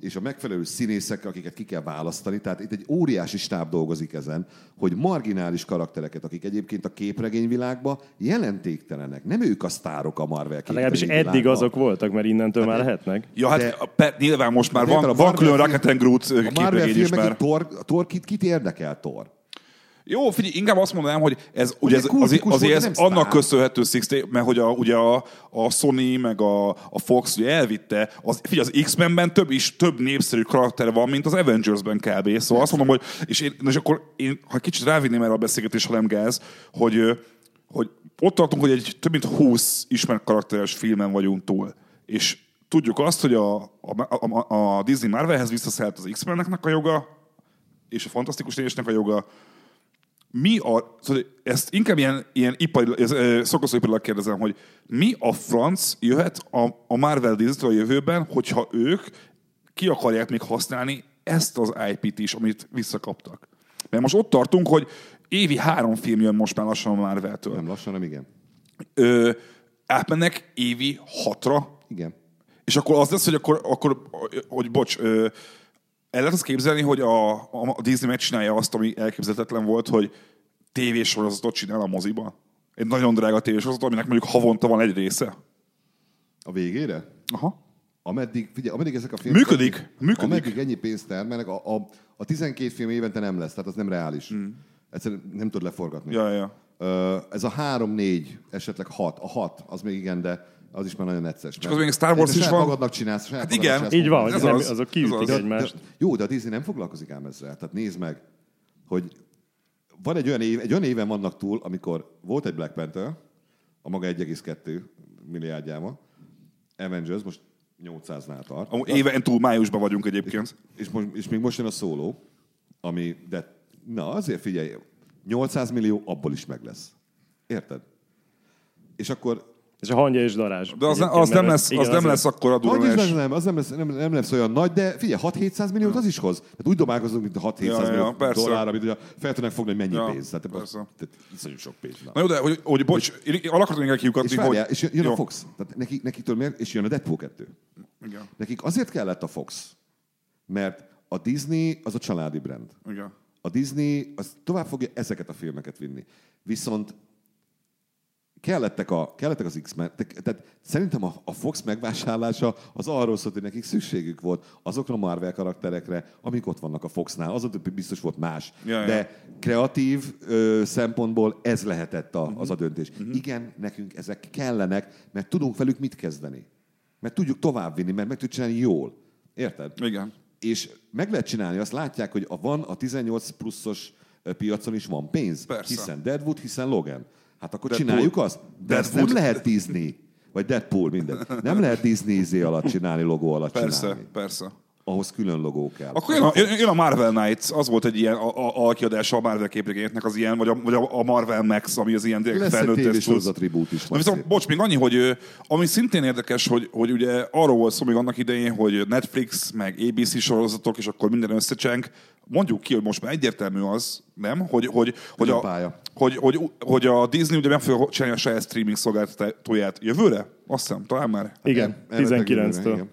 és a megfelelő színészekkel, akiket ki kell választani. Tehát itt egy óriási stáb dolgozik ezen, hogy marginális karaktereket, akik egyébként a képregényvilágban jelentéktelenek. Nem ők a sztárok a Marvel Hát Legalábbis eddig azok voltak, mert innentől már lehetnek. Ja, hát De- a, pe, nyilván most már Hát van, a van külön Rocket and Groot A Marvel képregény is filmek, már. itt Thor, Thor kit, kit érdekel Thor? Jó, figyelj, inkább azt mondanám, hogy ez, ugye ez, kultikus azért, ez annak köszönhető Sixty, mert hogy a, ugye a, a Sony meg a, a Fox ugye elvitte, az, figyelj, az X-Menben több is több népszerű karakter van, mint az Avengersben kb. Szóval azt mondom, hogy, és, én, és akkor én, ha kicsit rávinném erre a beszélgetés, ha nem gáz, hogy, hogy ott tartunk, hogy egy több mint 20 ismert karakteres filmen vagyunk túl. És tudjuk azt, hogy a, a, a, a Disney Marvelhez visszaszállt az X-Meneknek a joga, és a Fantasztikus Négyesnek a joga, mi a, szóval ezt inkább ilyen, ilyen ipari, ez, kérdezem, hogy mi a franc jöhet a, a Marvel Disney a jövőben, hogyha ők ki akarják még használni ezt az IP-t is, amit visszakaptak. Mert most ott tartunk, hogy évi három film jön most már lassan a Marvel-től. Nem lassan, nem igen. Ö, átmennek évi hatra, Igen. és akkor az lesz, hogy akkor, akkor hogy bocs, ö, el lehet azt képzelni, hogy a, a Disney megcsinálja azt, ami elképzelhetetlen volt, hogy tévésorozatot csinál a moziba. Egy nagyon drága tévésorozatot, aminek mondjuk havonta van egy része. A végére? Aha. Ameddig, figyelj, ameddig ezek a filmek... Működik, működik. Ameddig ennyi pénzt termelnek, a, a, a 12 film évente nem lesz, tehát az nem reális. Mm. Egyszerűen nem tud leforgatni. Ja, ja. Ez a három-négy, esetleg hat. A hat, az még igen, de az is már nagyon necces. Csak az még Star Wars is van. magadnak csinálsz. saját Hát igen. csinálsz Így van, hogy Ez nem, az, azok ez kiütik az. egymást. de, jó, de a Disney nem foglalkozik ám ezzel. Tehát nézd meg, hogy van egy olyan év, egy olyan éven vannak túl, amikor volt egy Black Panther, a maga 1,2 milliárdjával, Avengers most 800-nál tart. Amúgy éven túl májusban vagyunk egyébként. És, most, és még most jön a szóló, ami, de na azért figyelj, 800 millió abból is meg lesz. Érted? És akkor És a hangja és darázs. De az, ne, az nem lesz, igen, az nem azért- lesz akkor a Hogy is meg durvás. nem, az nem lesz, nem, nem lesz olyan nagy, de figyelj, 6-700 milliót az is hoz. Tehát úgy dobálkozunk, mint a 6-700 Ja, ja, millió persze. dollárra, mint hogy fel tudnak fogni, hogy mennyi Ja, pénz. Tehát, persze. tehát iszonyú sok pénz. Na. Na jó, de hogy, hogy bocs, én én el akartam még És, kiukatni, hogy... és jön Jó. a Fox. Tehát neki, nekitől miért? És jön a Deadpool 2. Igen, Nekik azért kellett a Fox, mert a Disney az a családi brand. igen. A Disney az tovább fogja ezeket a filmeket vinni. Viszont kellettek, a, kellettek az X-Men. te- Tehát szerintem a, a Fox megvásárlása az arról szólt, hogy nekik szükségük volt azokra a Marvel karakterekre, amik ott vannak a Foxnál. Az ott biztos volt más. Ja, ja. De kreatív ö, szempontból ez lehetett a, az a döntés. Igen, nekünk ezek kellenek, mert tudunk velük mit kezdeni. Mert tudjuk továbbvinni, mert meg tudjuk csinálni jól. Érted? Igen. És meg lehet csinálni, azt látják, hogy a, van a 18 pluszos piacon is van pénz. Persze. Hiszen Deadwood, hiszen Logan. Hát akkor Deadpool. csináljuk azt. De ezt nem Deadwood. lehet Disney. Vagy Deadpool, minden. Nem lehet Disney izé alatt csinálni, logó alatt Persze, csinálni. persze. Ahhoz külön logó kell. Akkor jön a, jön- a Marvel Knights, az volt egy ilyen a, a, a Marvel képregényeknek, az ilyen, vagy a, vagy a, Marvel Max, ami az ilyen direkt Lesz egy felnőttes tévésorozat cucc. reboot is. Na viszont, bocs, még annyi, hogy ami szintén érdekes, hogy, hogy ugye arról volt szó még annak idején, hogy Netflix, meg ABC sorozatok, és akkor minden összecseng. Mondjuk ki, hogy most már egyértelmű az, nem? Hogy, hogy, hogy, a, hogy, hogy, hogy a Disney ugye meg fogja csinálni a saját streaming szolgáltatóját jövőre? Azt hiszem, talán már. Igen, Elmetek jövőre, 19-től.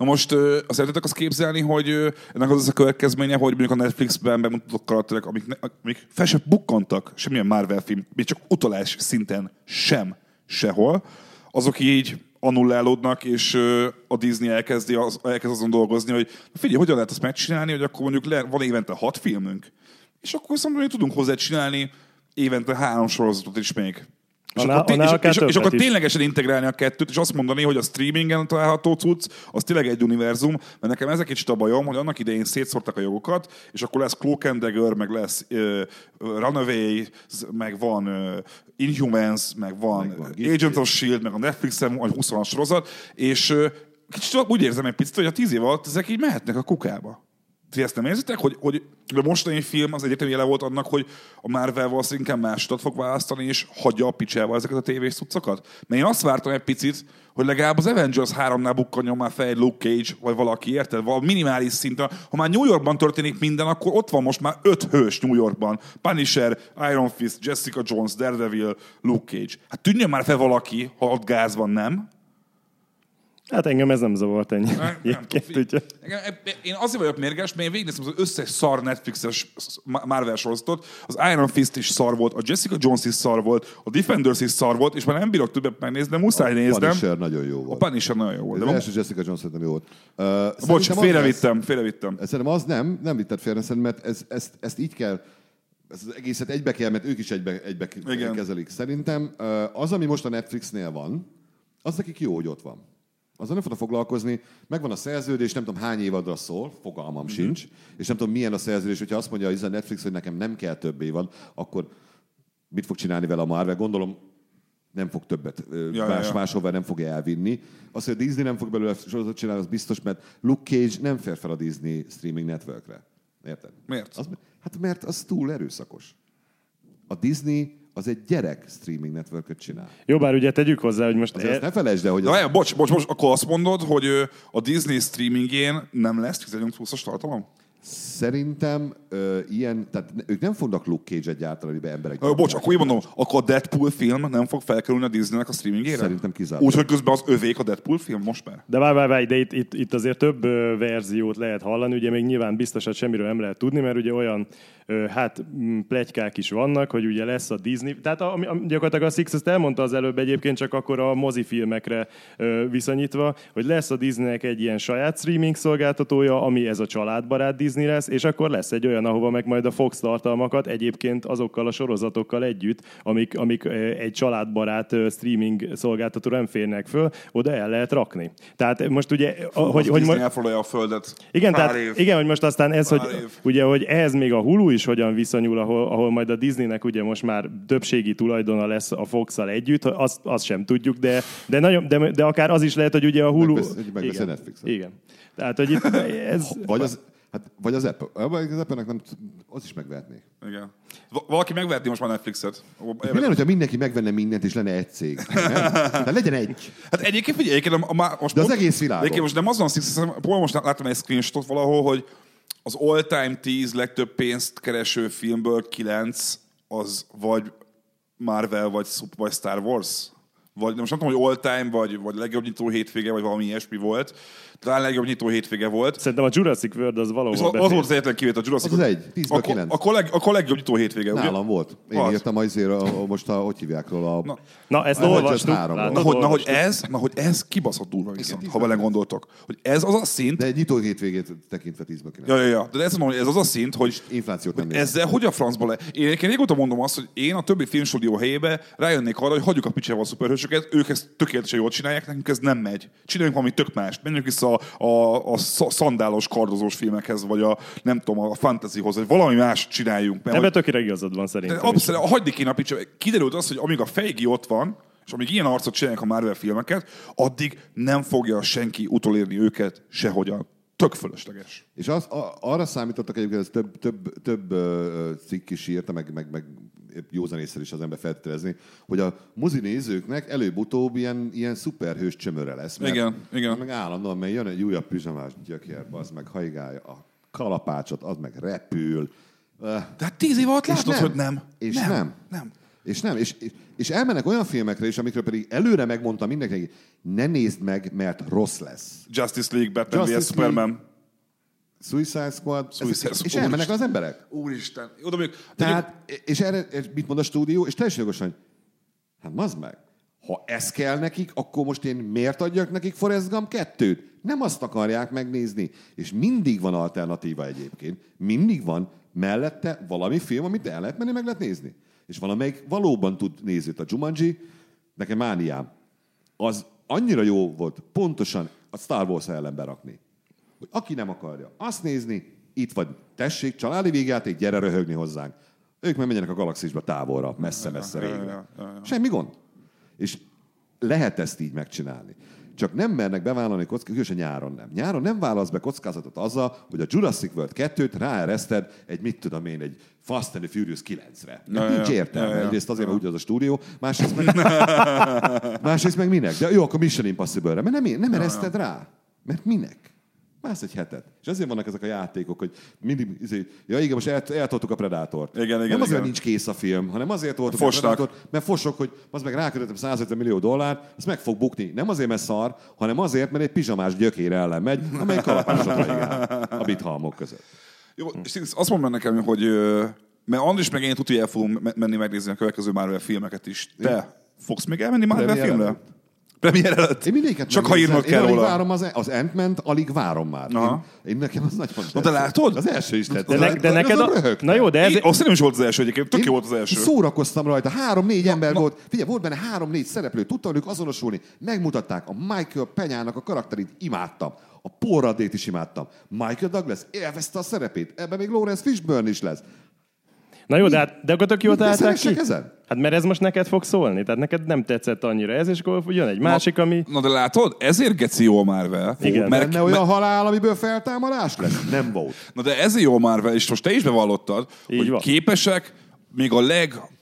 Na most ö, azt szeretnétek azt képzelni, hogy ennek az az a következménye, hogy mondjuk a Netflixben bemutatott karakterek, amik, ne, amik fel sem bukkantak semmilyen Marvel film, még csak utalás szinten sem sehol, azok így annullálódnak, és a Disney elkezdi az, elkezd azon dolgozni, hogy figyelj, hogyan lehet azt megcsinálni, hogy akkor mondjuk le, van évente hat filmünk, és akkor viszont hogy tudunk hozzá csinálni évente három sorozatot is még. És Annál- akkor, annál és, és, és akkor ténylegesen integrálni a kettőt, és azt mondani, hogy a streamingen található cucc, az tényleg egy univerzum, mert nekem ez egy kicsit a bajom, hogy annak idején szétszórtak a jogokat, és akkor lesz Cloak and Dagger, meg lesz uh, Runaway, meg van uh, Inhumans, meg van, Meg van uh, Agent of S.H.I.E.L.D., meg a Netflixen van 20 sorozat, és uh, kicsit úgy érzem egy picit, hogy a tíz év alatt ezek így mehetnek a kukába. Ti ezt nem érzitek, hogy, hogy a mostani film az egyetemi jele volt annak, hogy a Marvel valószínűleg inkább másodat fog választani, és hagyja a picsával ezeket a tévés cuccokat? Mert én azt vártam egy picit, hogy legalább az Avengers 3-nál bukkanjon már fel egy Luke Cage, vagy valaki, érted? Valami minimális szinten. Ha már New Yorkban történik minden, akkor ott van most már öt hős New Yorkban. Punisher, Iron Fist, Jessica Jones, Daredevil, Luke Cage. Hát tűnjön már fel valaki, ha ott gáz van, nem? Hát engem ez nem zavart ennyi. Nem, nem tudom. Én azért vagyok mérges, mert én végignéztem az összes szar Netflixes Marvel sorozatot. Az Iron Fist is szar volt, a Jessica Jones is szar volt, a Defenders is szar volt, és már nem bírok többet megnézni, de muszáj néznem. Punisher nagyon jó A volt. Punisher nagyon jó volt. Az De első Jessica Jones szerintem jó volt. Uh, bocs, félrevittem, félrevittem. Szerintem az nem, nem vitted félre, szerintem, mert ez, ezt, ezt így kell, ezt az egészet egybe kell, mert ők is egybe, egybe Igen. kezelik. Szerintem az, ami most a Netflixnél van, az nekik jó, hogy ott van. Azzal nem fognak foglalkozni, megvan a szerződés, nem tudom hány évadra szól, fogalmam Mhm. mm-hmm. sincs, és nem tudom milyen a szerződés, hogyha azt mondja a Netflix, hogy nekem nem kell több évad, akkor mit fog csinálni vele a Marvel? Gondolom nem fog többet, Ja, ja, ja, más, ja. máshova nem fogja elvinni. Az, hogy a Disney nem fog belőle sorozatot csinálni, az biztos, mert Luke Cage nem fér fel a Disney streaming networkre. Érted? Miért? Az, hát mert az túl erőszakos. A Disney az egy gyerek streaming networköt csinál. Jó, bár ugye tegyük hozzá, hogy most... Azért e- ne felejtsd el, hogy De az, bocs, bocs, bocs, akkor azt mondod, hogy a Disney streamingén nem lesz 18 pluszos tartalom? Szerintem ö, ilyen, tehát ők nem fognak Luke Cage-et gyártani, amiben emberek... Ö, bocs, akkor így mondom, akkor a Deadpool film nem fog felkerülni a Disneynek a streamingére? Szerintem kizárólag. Úgyhogy közben az övék a Deadpool film most már? De várj, várj, várj, de itt, itt, itt azért több ö, verziót lehet hallani, ugye még nyilván biztosat semmiről nem lehet tudni, mert ugye olyan ö, hát plegykák is vannak, hogy ugye lesz a Disney, tehát a, ami, ami- gyakorlatilag a Six ezt elmondta az előbb egyébként csak akkor a mozifilmekre ö, viszonyítva, hogy lesz a Disneynek egy ilyen saját streaming szolgáltatója, ami ez a családbarát Disney lesz, és akkor lesz egy olyan, ahova meg majd a Fox tartalmakat egyébként azokkal a sorozatokkal együtt, amik, amik egy családbarát streaming szolgáltató nem férnek föl, oda el lehet rakni. Tehát most ugye, a, hogy, hogy, Disney mo- elfoglalja a földet. igen, Pár tehát, év. igen, hogy most aztán ez, hogy, év. ugye, hogy ehhez még a Hulu is hogyan viszonyul, ahol, ahol majd a Disneynek ugye most már többségi tulajdona lesz a fox együtt, azt, azt sem tudjuk, de, de, nagyon, de, de akár az is lehet, hogy ugye a Hulu... Megveszi igen, Netflixet. igen. Tehát, hogy itt ez... Vagy az, hát, vagy az Apple. Az Apple-nek nem, az is megvehetné. Igen. Va- Valaki megverti most már Netflixet. Mi lenne, hogyha mindenki megvenne mindent, és lenne egy cég? <laughs> Tehát legyen egy. Hát egyébként figyelj, egyébként a, a, most De az pont- egész világon. Egyébként most nem azon hiszem, pont most láttam egy screenshotot valahol, hogy az all-time 10 legtöbb pénzt kereső filmből 9 az vagy Marvel, vagy, vagy Star Wars. Vagy most nem tudom, hogy all-time, vagy, vagy legjobb nyitó hétvége, vagy valami ilyesmi volt. Talán legjobb nyitó hétvége volt. Szerintem a Jurassic World az valahol az, az volt az egyetlen kivétel a Jurassic Az az World. egy, 10-ből akkor, 9. akkor, leg, akkor legjobb nyitó hétvége, ugye? Nálam volt. Én Az. írtam azért, a, a, most a, hogy hívják róla, a, Na. Na, ezt Avengers olvastuk. Na látod, hogy, na, hogy ez, na, hogy ez kibaszott durva viszont, ha bele gondoltok. Hogy ez az a szint, de egy nyitó hétvégét tekintve 10-ből 9. Ja, ja, ja. De ezt mondom, hogy ez az a szint, hogy Inflációt nem hogy ezzel hogy a francba le... Én egyébként régóta mondom azt, hogy én a többi filmstúdió helyébe rájönnék arra, hogy hagyjuk a picsával a szuperhősöket, ők ezt tökéletesen jól csinálják, nekünk ez nem megy. Csináljunk valami tök mást. Menjünk vissza a, a, a sz- szandálos, kardozós filmekhez, vagy a nem tudom, a fantasyhoz, vagy valami más csináljunk. Mert Ebben hogy, tökéletes igazad van szerintem. abszolút, hagyni kéne a. Kiderült az, hogy amíg a Feige ott van, és amíg ilyen arcot csinálják a Marvel filmeket, addig nem fogja senki utolérni őket sehogyan. Tök fölösleges. És az, a, arra számítottak egyébként, ez több, több, több cikk is írta, meg, meg, meg józanésszel is az ember feltételezni, hogy a mozi nézőknek előbb-utóbb ilyen, ilyen szuperhős csömöre lesz. Mert, Igen, igen. Meg állandóan, mert jön egy újabb pizsamás gyökér, az meg hajgálja a kalapácsot, az meg repül. Öh, De hát tíz év alatt És látod, nem. hogy nem. És nem. nem. nem. És nem, és, és elmennek olyan filmekre is, amikről pedig előre megmondtam mindenkinek, ne nézd meg, mert rossz lesz. Justice League, Batman Justice vs. Superman. Suicide Squad, Suicide ez, Squad. és elmennek az emberek. Úristen. Oda még, Tehát, és erre, és mit mond a stúdió? És teljesen jogosan, hát mazd meg, ha ez kell nekik, akkor most én miért adjak nekik Forrest Gump 2-t? Nem azt akarják megnézni. És mindig van alternatíva egyébként. Mindig van mellette valami film, amit el lehet menni, meg lehet nézni. És valamelyik valóban tud nézőt. A Jumanji, nekem mániám. Az annyira jó volt pontosan a Star Wars ellen berakni. Hogy aki nem akarja azt nézni, itt vagy, tessék, családi végjáték, gyere röhögni hozzánk. Ők meg menjenek a galaxisba távolra, messze-messze Ja, ja, régre. ja, ja, ja. Semmi gond. És lehet ezt így megcsinálni. Csak nem mernek bevállalni kockázatokat, különösen nyáron nem. Nyáron nem válasz be kockázatot azzal, hogy a Jurassic World 2-t ráereszted egy, mit tudom én, egy Fast and the Furious 9-re. Ja, Nincs ja, értelme. ja, ja. Egyrészt azért, mert úgy az a stúdió, másrészt meg, <laughs> másrészt meg minek? De jó, akkor Mission Impossible-re. Mert nem, nem ereszted rá. Mert minek? Mász egy hetet. És ezért vannak ezek a játékok, hogy mindig, izé, ja igen, most el, eltoltuk a Predátort. Igen, igen, nem azért, igen. mert nincs kész a film, hanem azért voltuk Fosnak. a Predátort, mert fosok, hogy az meg rákötöttem 150 millió dollár, ez meg fog bukni. Nem azért, mert szar, hanem azért, mert egy pizsamás gyökér ellen megy, amely kalapásot raigál a bithalmok között. Jó, és azt mondom nekem, hogy mert Andris meg én tudja, el fogunk me- menni megnézni a következő Marvel filmeket is. Te fogsz még elmenni Marvel filmre? előtt. Premier előtt? Én mindéket Csak ha írnod én kell róla. várom az, az Ant-Man-t, alig várom már. Aha. Én, én, nekem az nagyon Na, de látod? Az első is tetszett. De, ne, de neked a... röhögtem. Na jó, de ez... Én, azt nem is volt az első egyébként, tök jó volt az első. Szórakoztam rajta, három-négy ember volt. Figyelj, volt benne három-négy szereplő, tudtam velük azonosulni. Megmutatták a Michael Penyának a karakterét, imádtam. A Paul Ruddét is imádtam. Michael Douglas élvezte a szerepét. Ebben még Lawrence Fishburne is lesz. Na jó, de, hát, de akkor tök jól találták ki. ezen? Hát mert ez most neked fog szólni, tehát neked nem tetszett annyira ez, és akkor jön egy másik, ami... Na de látod, ezért geci jó a Marvel. Igen. Mert, Benne olyan halál, amiből feltámadás lesz? Nem volt. Na de ezért jó Marvel, és most te is bevallottad, Így hogy van. képesek még a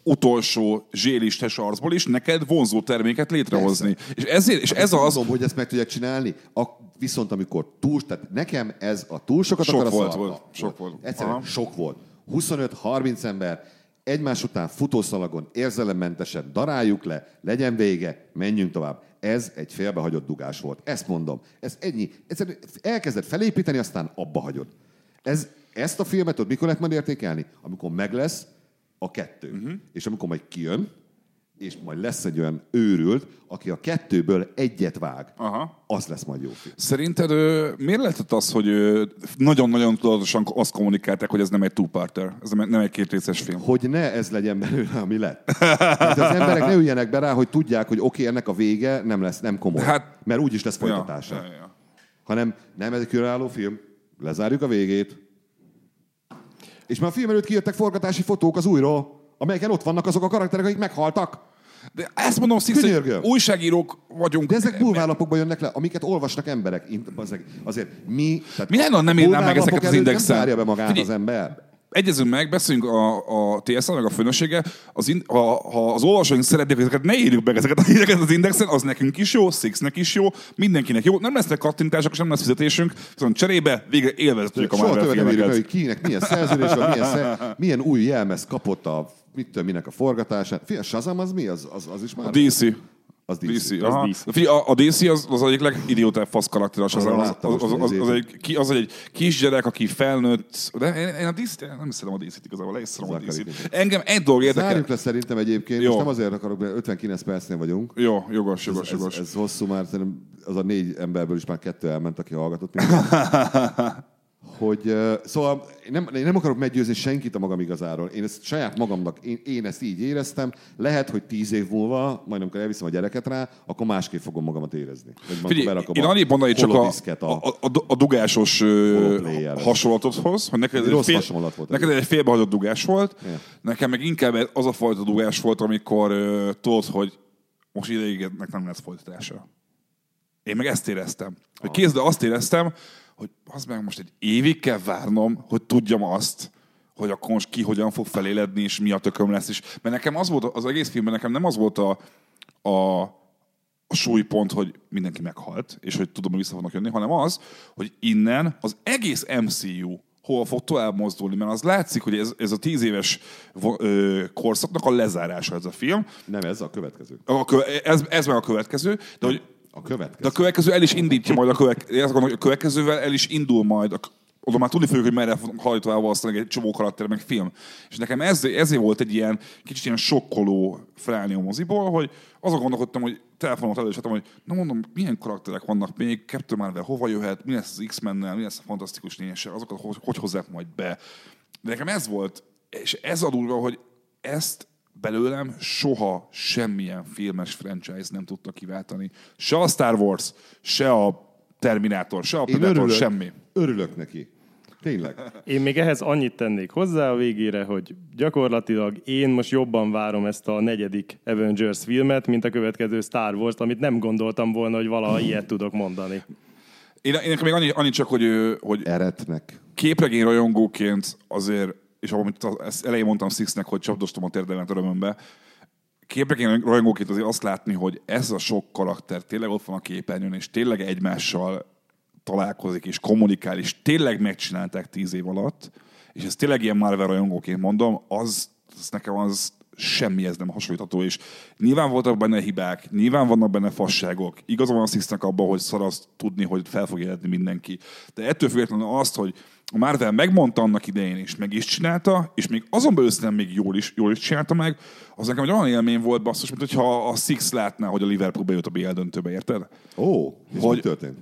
utolsó zsélistes arcból is neked vonzó terméket létrehozni. És, ezért, és ez az... Tudom, hogy ezt meg tudják csinálni, a, viszont amikor túl, tehát nekem ez a túl sokat Sok akar a volt, szarva. volt, sok volt. Egyszerűen Aha. sok volt. 25-30 ember egymás után futószalagon érzelemmentesen daráljuk le, legyen vége, menjünk tovább. Ez egy félbehagyott dugás volt. Ezt mondom. Ez ennyi. Egyszerűen elkezded felépíteni, aztán abba hagyod. Ez, ezt a filmet tudod, mikor lehet majd értékelni? Amikor meg lesz a kettő. Uh-huh. És amikor majd kijön, és majd lesz egy olyan őrült, aki a kettőből egyet vág, Aha. az lesz majd jó film. Szerinted miért lehetett az, hogy nagyon-nagyon tudatosan azt kommunikálták, hogy ez nem egy two-parter, ez nem, egy kétrészes film? Hogy ne ez legyen belőle, ami lett. Hát az emberek ne üljenek be rá, hogy tudják, hogy oké, okay, ennek a vége nem lesz, nem komoly. Hát, mert úgyis lesz folytatása. Ja, ja, ja. Hanem nem ez egy különálló film, lezárjuk a végét. És már a film előtt kijöttek forgatási fotók az újról, amelyeken ott vannak azok a karakterek, akik meghaltak. De ezt mondom, Könyörgöm. újságírók vagyunk. De ezek bulvárlapokban jönnek le, amiket olvasnak emberek. Azért, mi... Tehát Mi lenne, nem írnám meg ezeket az indexen? Nem zárja be magát Figyelj, az ember. Egyezünk meg, beszéljünk a, a TSZ, meg a főnössége, az in, ha, ha, az olvasóink szeretnék ezeket, ne írjuk meg ezeket a híreket az indexen, az nekünk is jó, Sixnek is jó, mindenkinek jó. Nem lesznek kattintások, és nem lesz fizetésünk, viszont cserébe végre élvezetjük a Soha Marvel filmeket. hogy kinek milyen szerződés van, milyen, szer, milyen új jelmez kapott a mit tudom, minek a forgatásán. Fia, Shazam az mi? Az, az, az is már? A DC. Az DC. DC, aha. DC. Figyelj, a, a DC az, az egyik legidiótább fasz karakter, az, az, Arra az, az, az, az, az, egy, ki- az egy kisgyerek, aki felnőtt, de én, én a DC-t nem szeretem a DC-t igazából, le is szeretem a DC-t. Engem egy dolog érdekel. Zárjuk le szerintem egyébként, Jó. most nem azért akarok, mert 59 percnél vagyunk. Jó, jogos, jogos, Ez, jogos. ez, ez hosszú már, szerintem az a négy emberből is már kettő elment, aki hallgatott. <laughs> hogy, uh, szóval én nem, én nem akarok meggyőzni senkit a magam igazáról. Én ezt saját magamnak, én, én ezt így éreztem. Lehet, hogy tíz év múlva, majd amikor elviszem a gyereket rá, akkor másképp fogom magamat érezni. Figyelj, én annyit mondani csak a, a, a, a, dugásos hasonlatodhoz, hogy neked rossz fél, hasonlat volt. neked egy félbehagyott dugás volt, Ja. nekem meg inkább az a fajta dugás volt, amikor ö, tudod, hogy most ideig nem lesz folytatása. Én meg ezt éreztem. Hogy kézd, de azt éreztem, hogy az meg most egy évig kell várnom, hogy tudjam azt, hogy akkor most ki hogyan fog feléledni, és mi a tököm lesz. És, mert nekem az volt, az egész filmben nekem nem az volt a, a, a súlypont, hogy mindenki meghalt, és hogy tudom, hogy vissza fognak jönni, hanem az, hogy innen az egész MCU hol fog tovább mozdulni, mert az látszik, hogy ez, ez a tíz éves ö, korszaknak a lezárása ez a film. Nem, ez a következő. A, kö- ez, ez meg a következő, de hogy A következő. de a következő el is indítja majd a, következő, azt gondolom, a következővel el is indul majd, a, oda már tudni fogjuk, hogy merre tovább valószínűleg egy csomó karakter, meg film. És nekem ez, ezért volt egy ilyen kicsit ilyen sokkoló felállni a moziból, hogy azon gondolkodtam, hogy telefonot elősettem, hogy na mondom, milyen karakterek vannak még, Captain Marvel hova jöhet, mi lesz az X-mennel, mi lesz a Fantasztikus Négyessel, azokat hogy, hogy hozzák majd be. De nekem ez volt, és ez a durva, hogy ezt belőlem soha semmilyen filmes franchise nem tudta kiváltani. Se a Star Wars, se a Terminátor, se a Én Predator, örülök, semmi. örülök neki. Tényleg. Én még ehhez annyit tennék hozzá a végére, hogy gyakorlatilag én most jobban várom ezt a negyedik Avengers filmet, mint a következő Star Wars-t, amit nem gondoltam volna, hogy valaha ilyet tudok mondani. Én, én még annyi, annyi csak, hogy, hogy Eretnek. képregény rajongóként azért, és amit ezt elején mondtam Sixnek, hogy csapdostam a térdemet örömömbe, képregény rajongóként azért azt látni, hogy ez a sok karakter tényleg ott van a képernyőn, és tényleg egymással találkozik, és kommunikál, és tényleg megcsinálták tíz év alatt, és ez tényleg ilyen Marvel rajongóként mondom, az, az nekem az semmihez nem hasonlítható, és nyilván voltak benne hibák, nyilván vannak benne fasságok, igaza van a Sixnek abban, hogy szar azt tudni, hogy fel fog életni mindenki. De ettől függetlenül azt, hogy a Marvel megmondta annak idején, és meg is csinálta, és még azon belül szerintem még jól is, jól is csinálta meg, az nekem egy olyan élmény volt basszus, mint hogyha a Six látná, hogy a Liverpool bejött a BL döntőbe, érted? Ó, és Hogy- mi történt?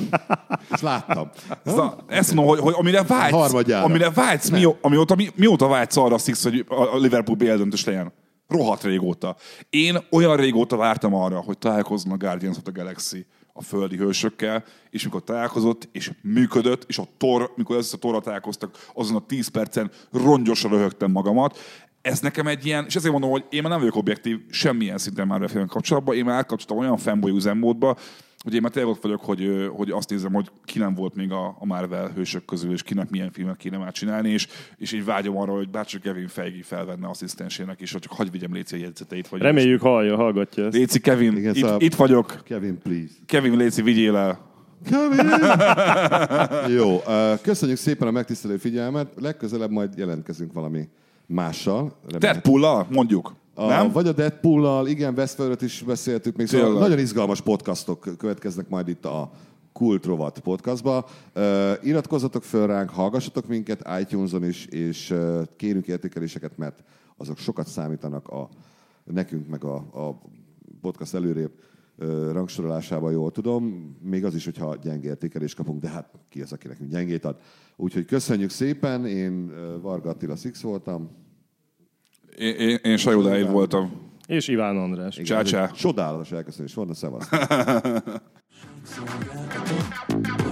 <laughs> Ezt láttam. Szóval ezt mondom, hogy, hogy amire vágysz, amire vágysz, mi, amióta, mi, mióta vágysz arra Six, hogy a a Liverpool BL döntős legyen? Rohadt régóta. Én olyan régóta vártam arra, hogy találkozzon a Guardians of the Galaxy a földi hősökkel, és mikor találkozott, és működött, és a tor, mikor össze a torra találkoztak, azon a 10 percen rongyosra röhögtem magamat. Ez nekem egy ilyen, és ezért mondom, hogy én már nem vagyok objektív semmilyen szinten már a kapcsolatban, én már átkapcsoltam olyan fanboy üzemmódba, hogy én már tényleg ott vagyok, hogy, hogy azt nézem, hogy ki nem volt még a, a Marvel hősök közül, és kinek milyen filmet kéne már csinálni, és, és így vágyom arra, hogy bárcsak Kevin Feige felvenne asszisztensének is, hogy csak hagyj vigyem Léci a jegyzeteit. Vagy Reméljük hallja, hallgatja ezt. Léci, Kevin, Igen, itt, szóval- itt, vagyok. Kevin, please. Kevin, Léci, vigyél el. <laughs> Jó, ö, köszönjük szépen a megtisztelő figyelmet. Legközelebb majd jelentkezünk valami mással. Deadpool-al, mondjuk. A, nem? Vagy a Deadpool-al, igen, Westworld-öt is beszéltük még. Szóval nagyon izgalmas podcastok következnek majd itt a Kult Rovat podcastba. Uh, iratkozzatok föl ránk, hallgassatok minket iTunes-on is, és uh, kérünk értékeléseket, mert azok sokat számítanak a nekünk, meg a, a podcast előrébb uh, rangsorolásában, jól tudom. Még az is, hogyha gyenge értékelést kapunk, de hát ki az, aki nekünk gyengét ad. Úgyhogy köszönjük szépen, én Varga Attila Six voltam. Én, én, én Sajó Dávid voltam. És Iván András. Igen, Csá, ez egy csá. Csodálatos elköszönés volt, na szevasz. <laughs>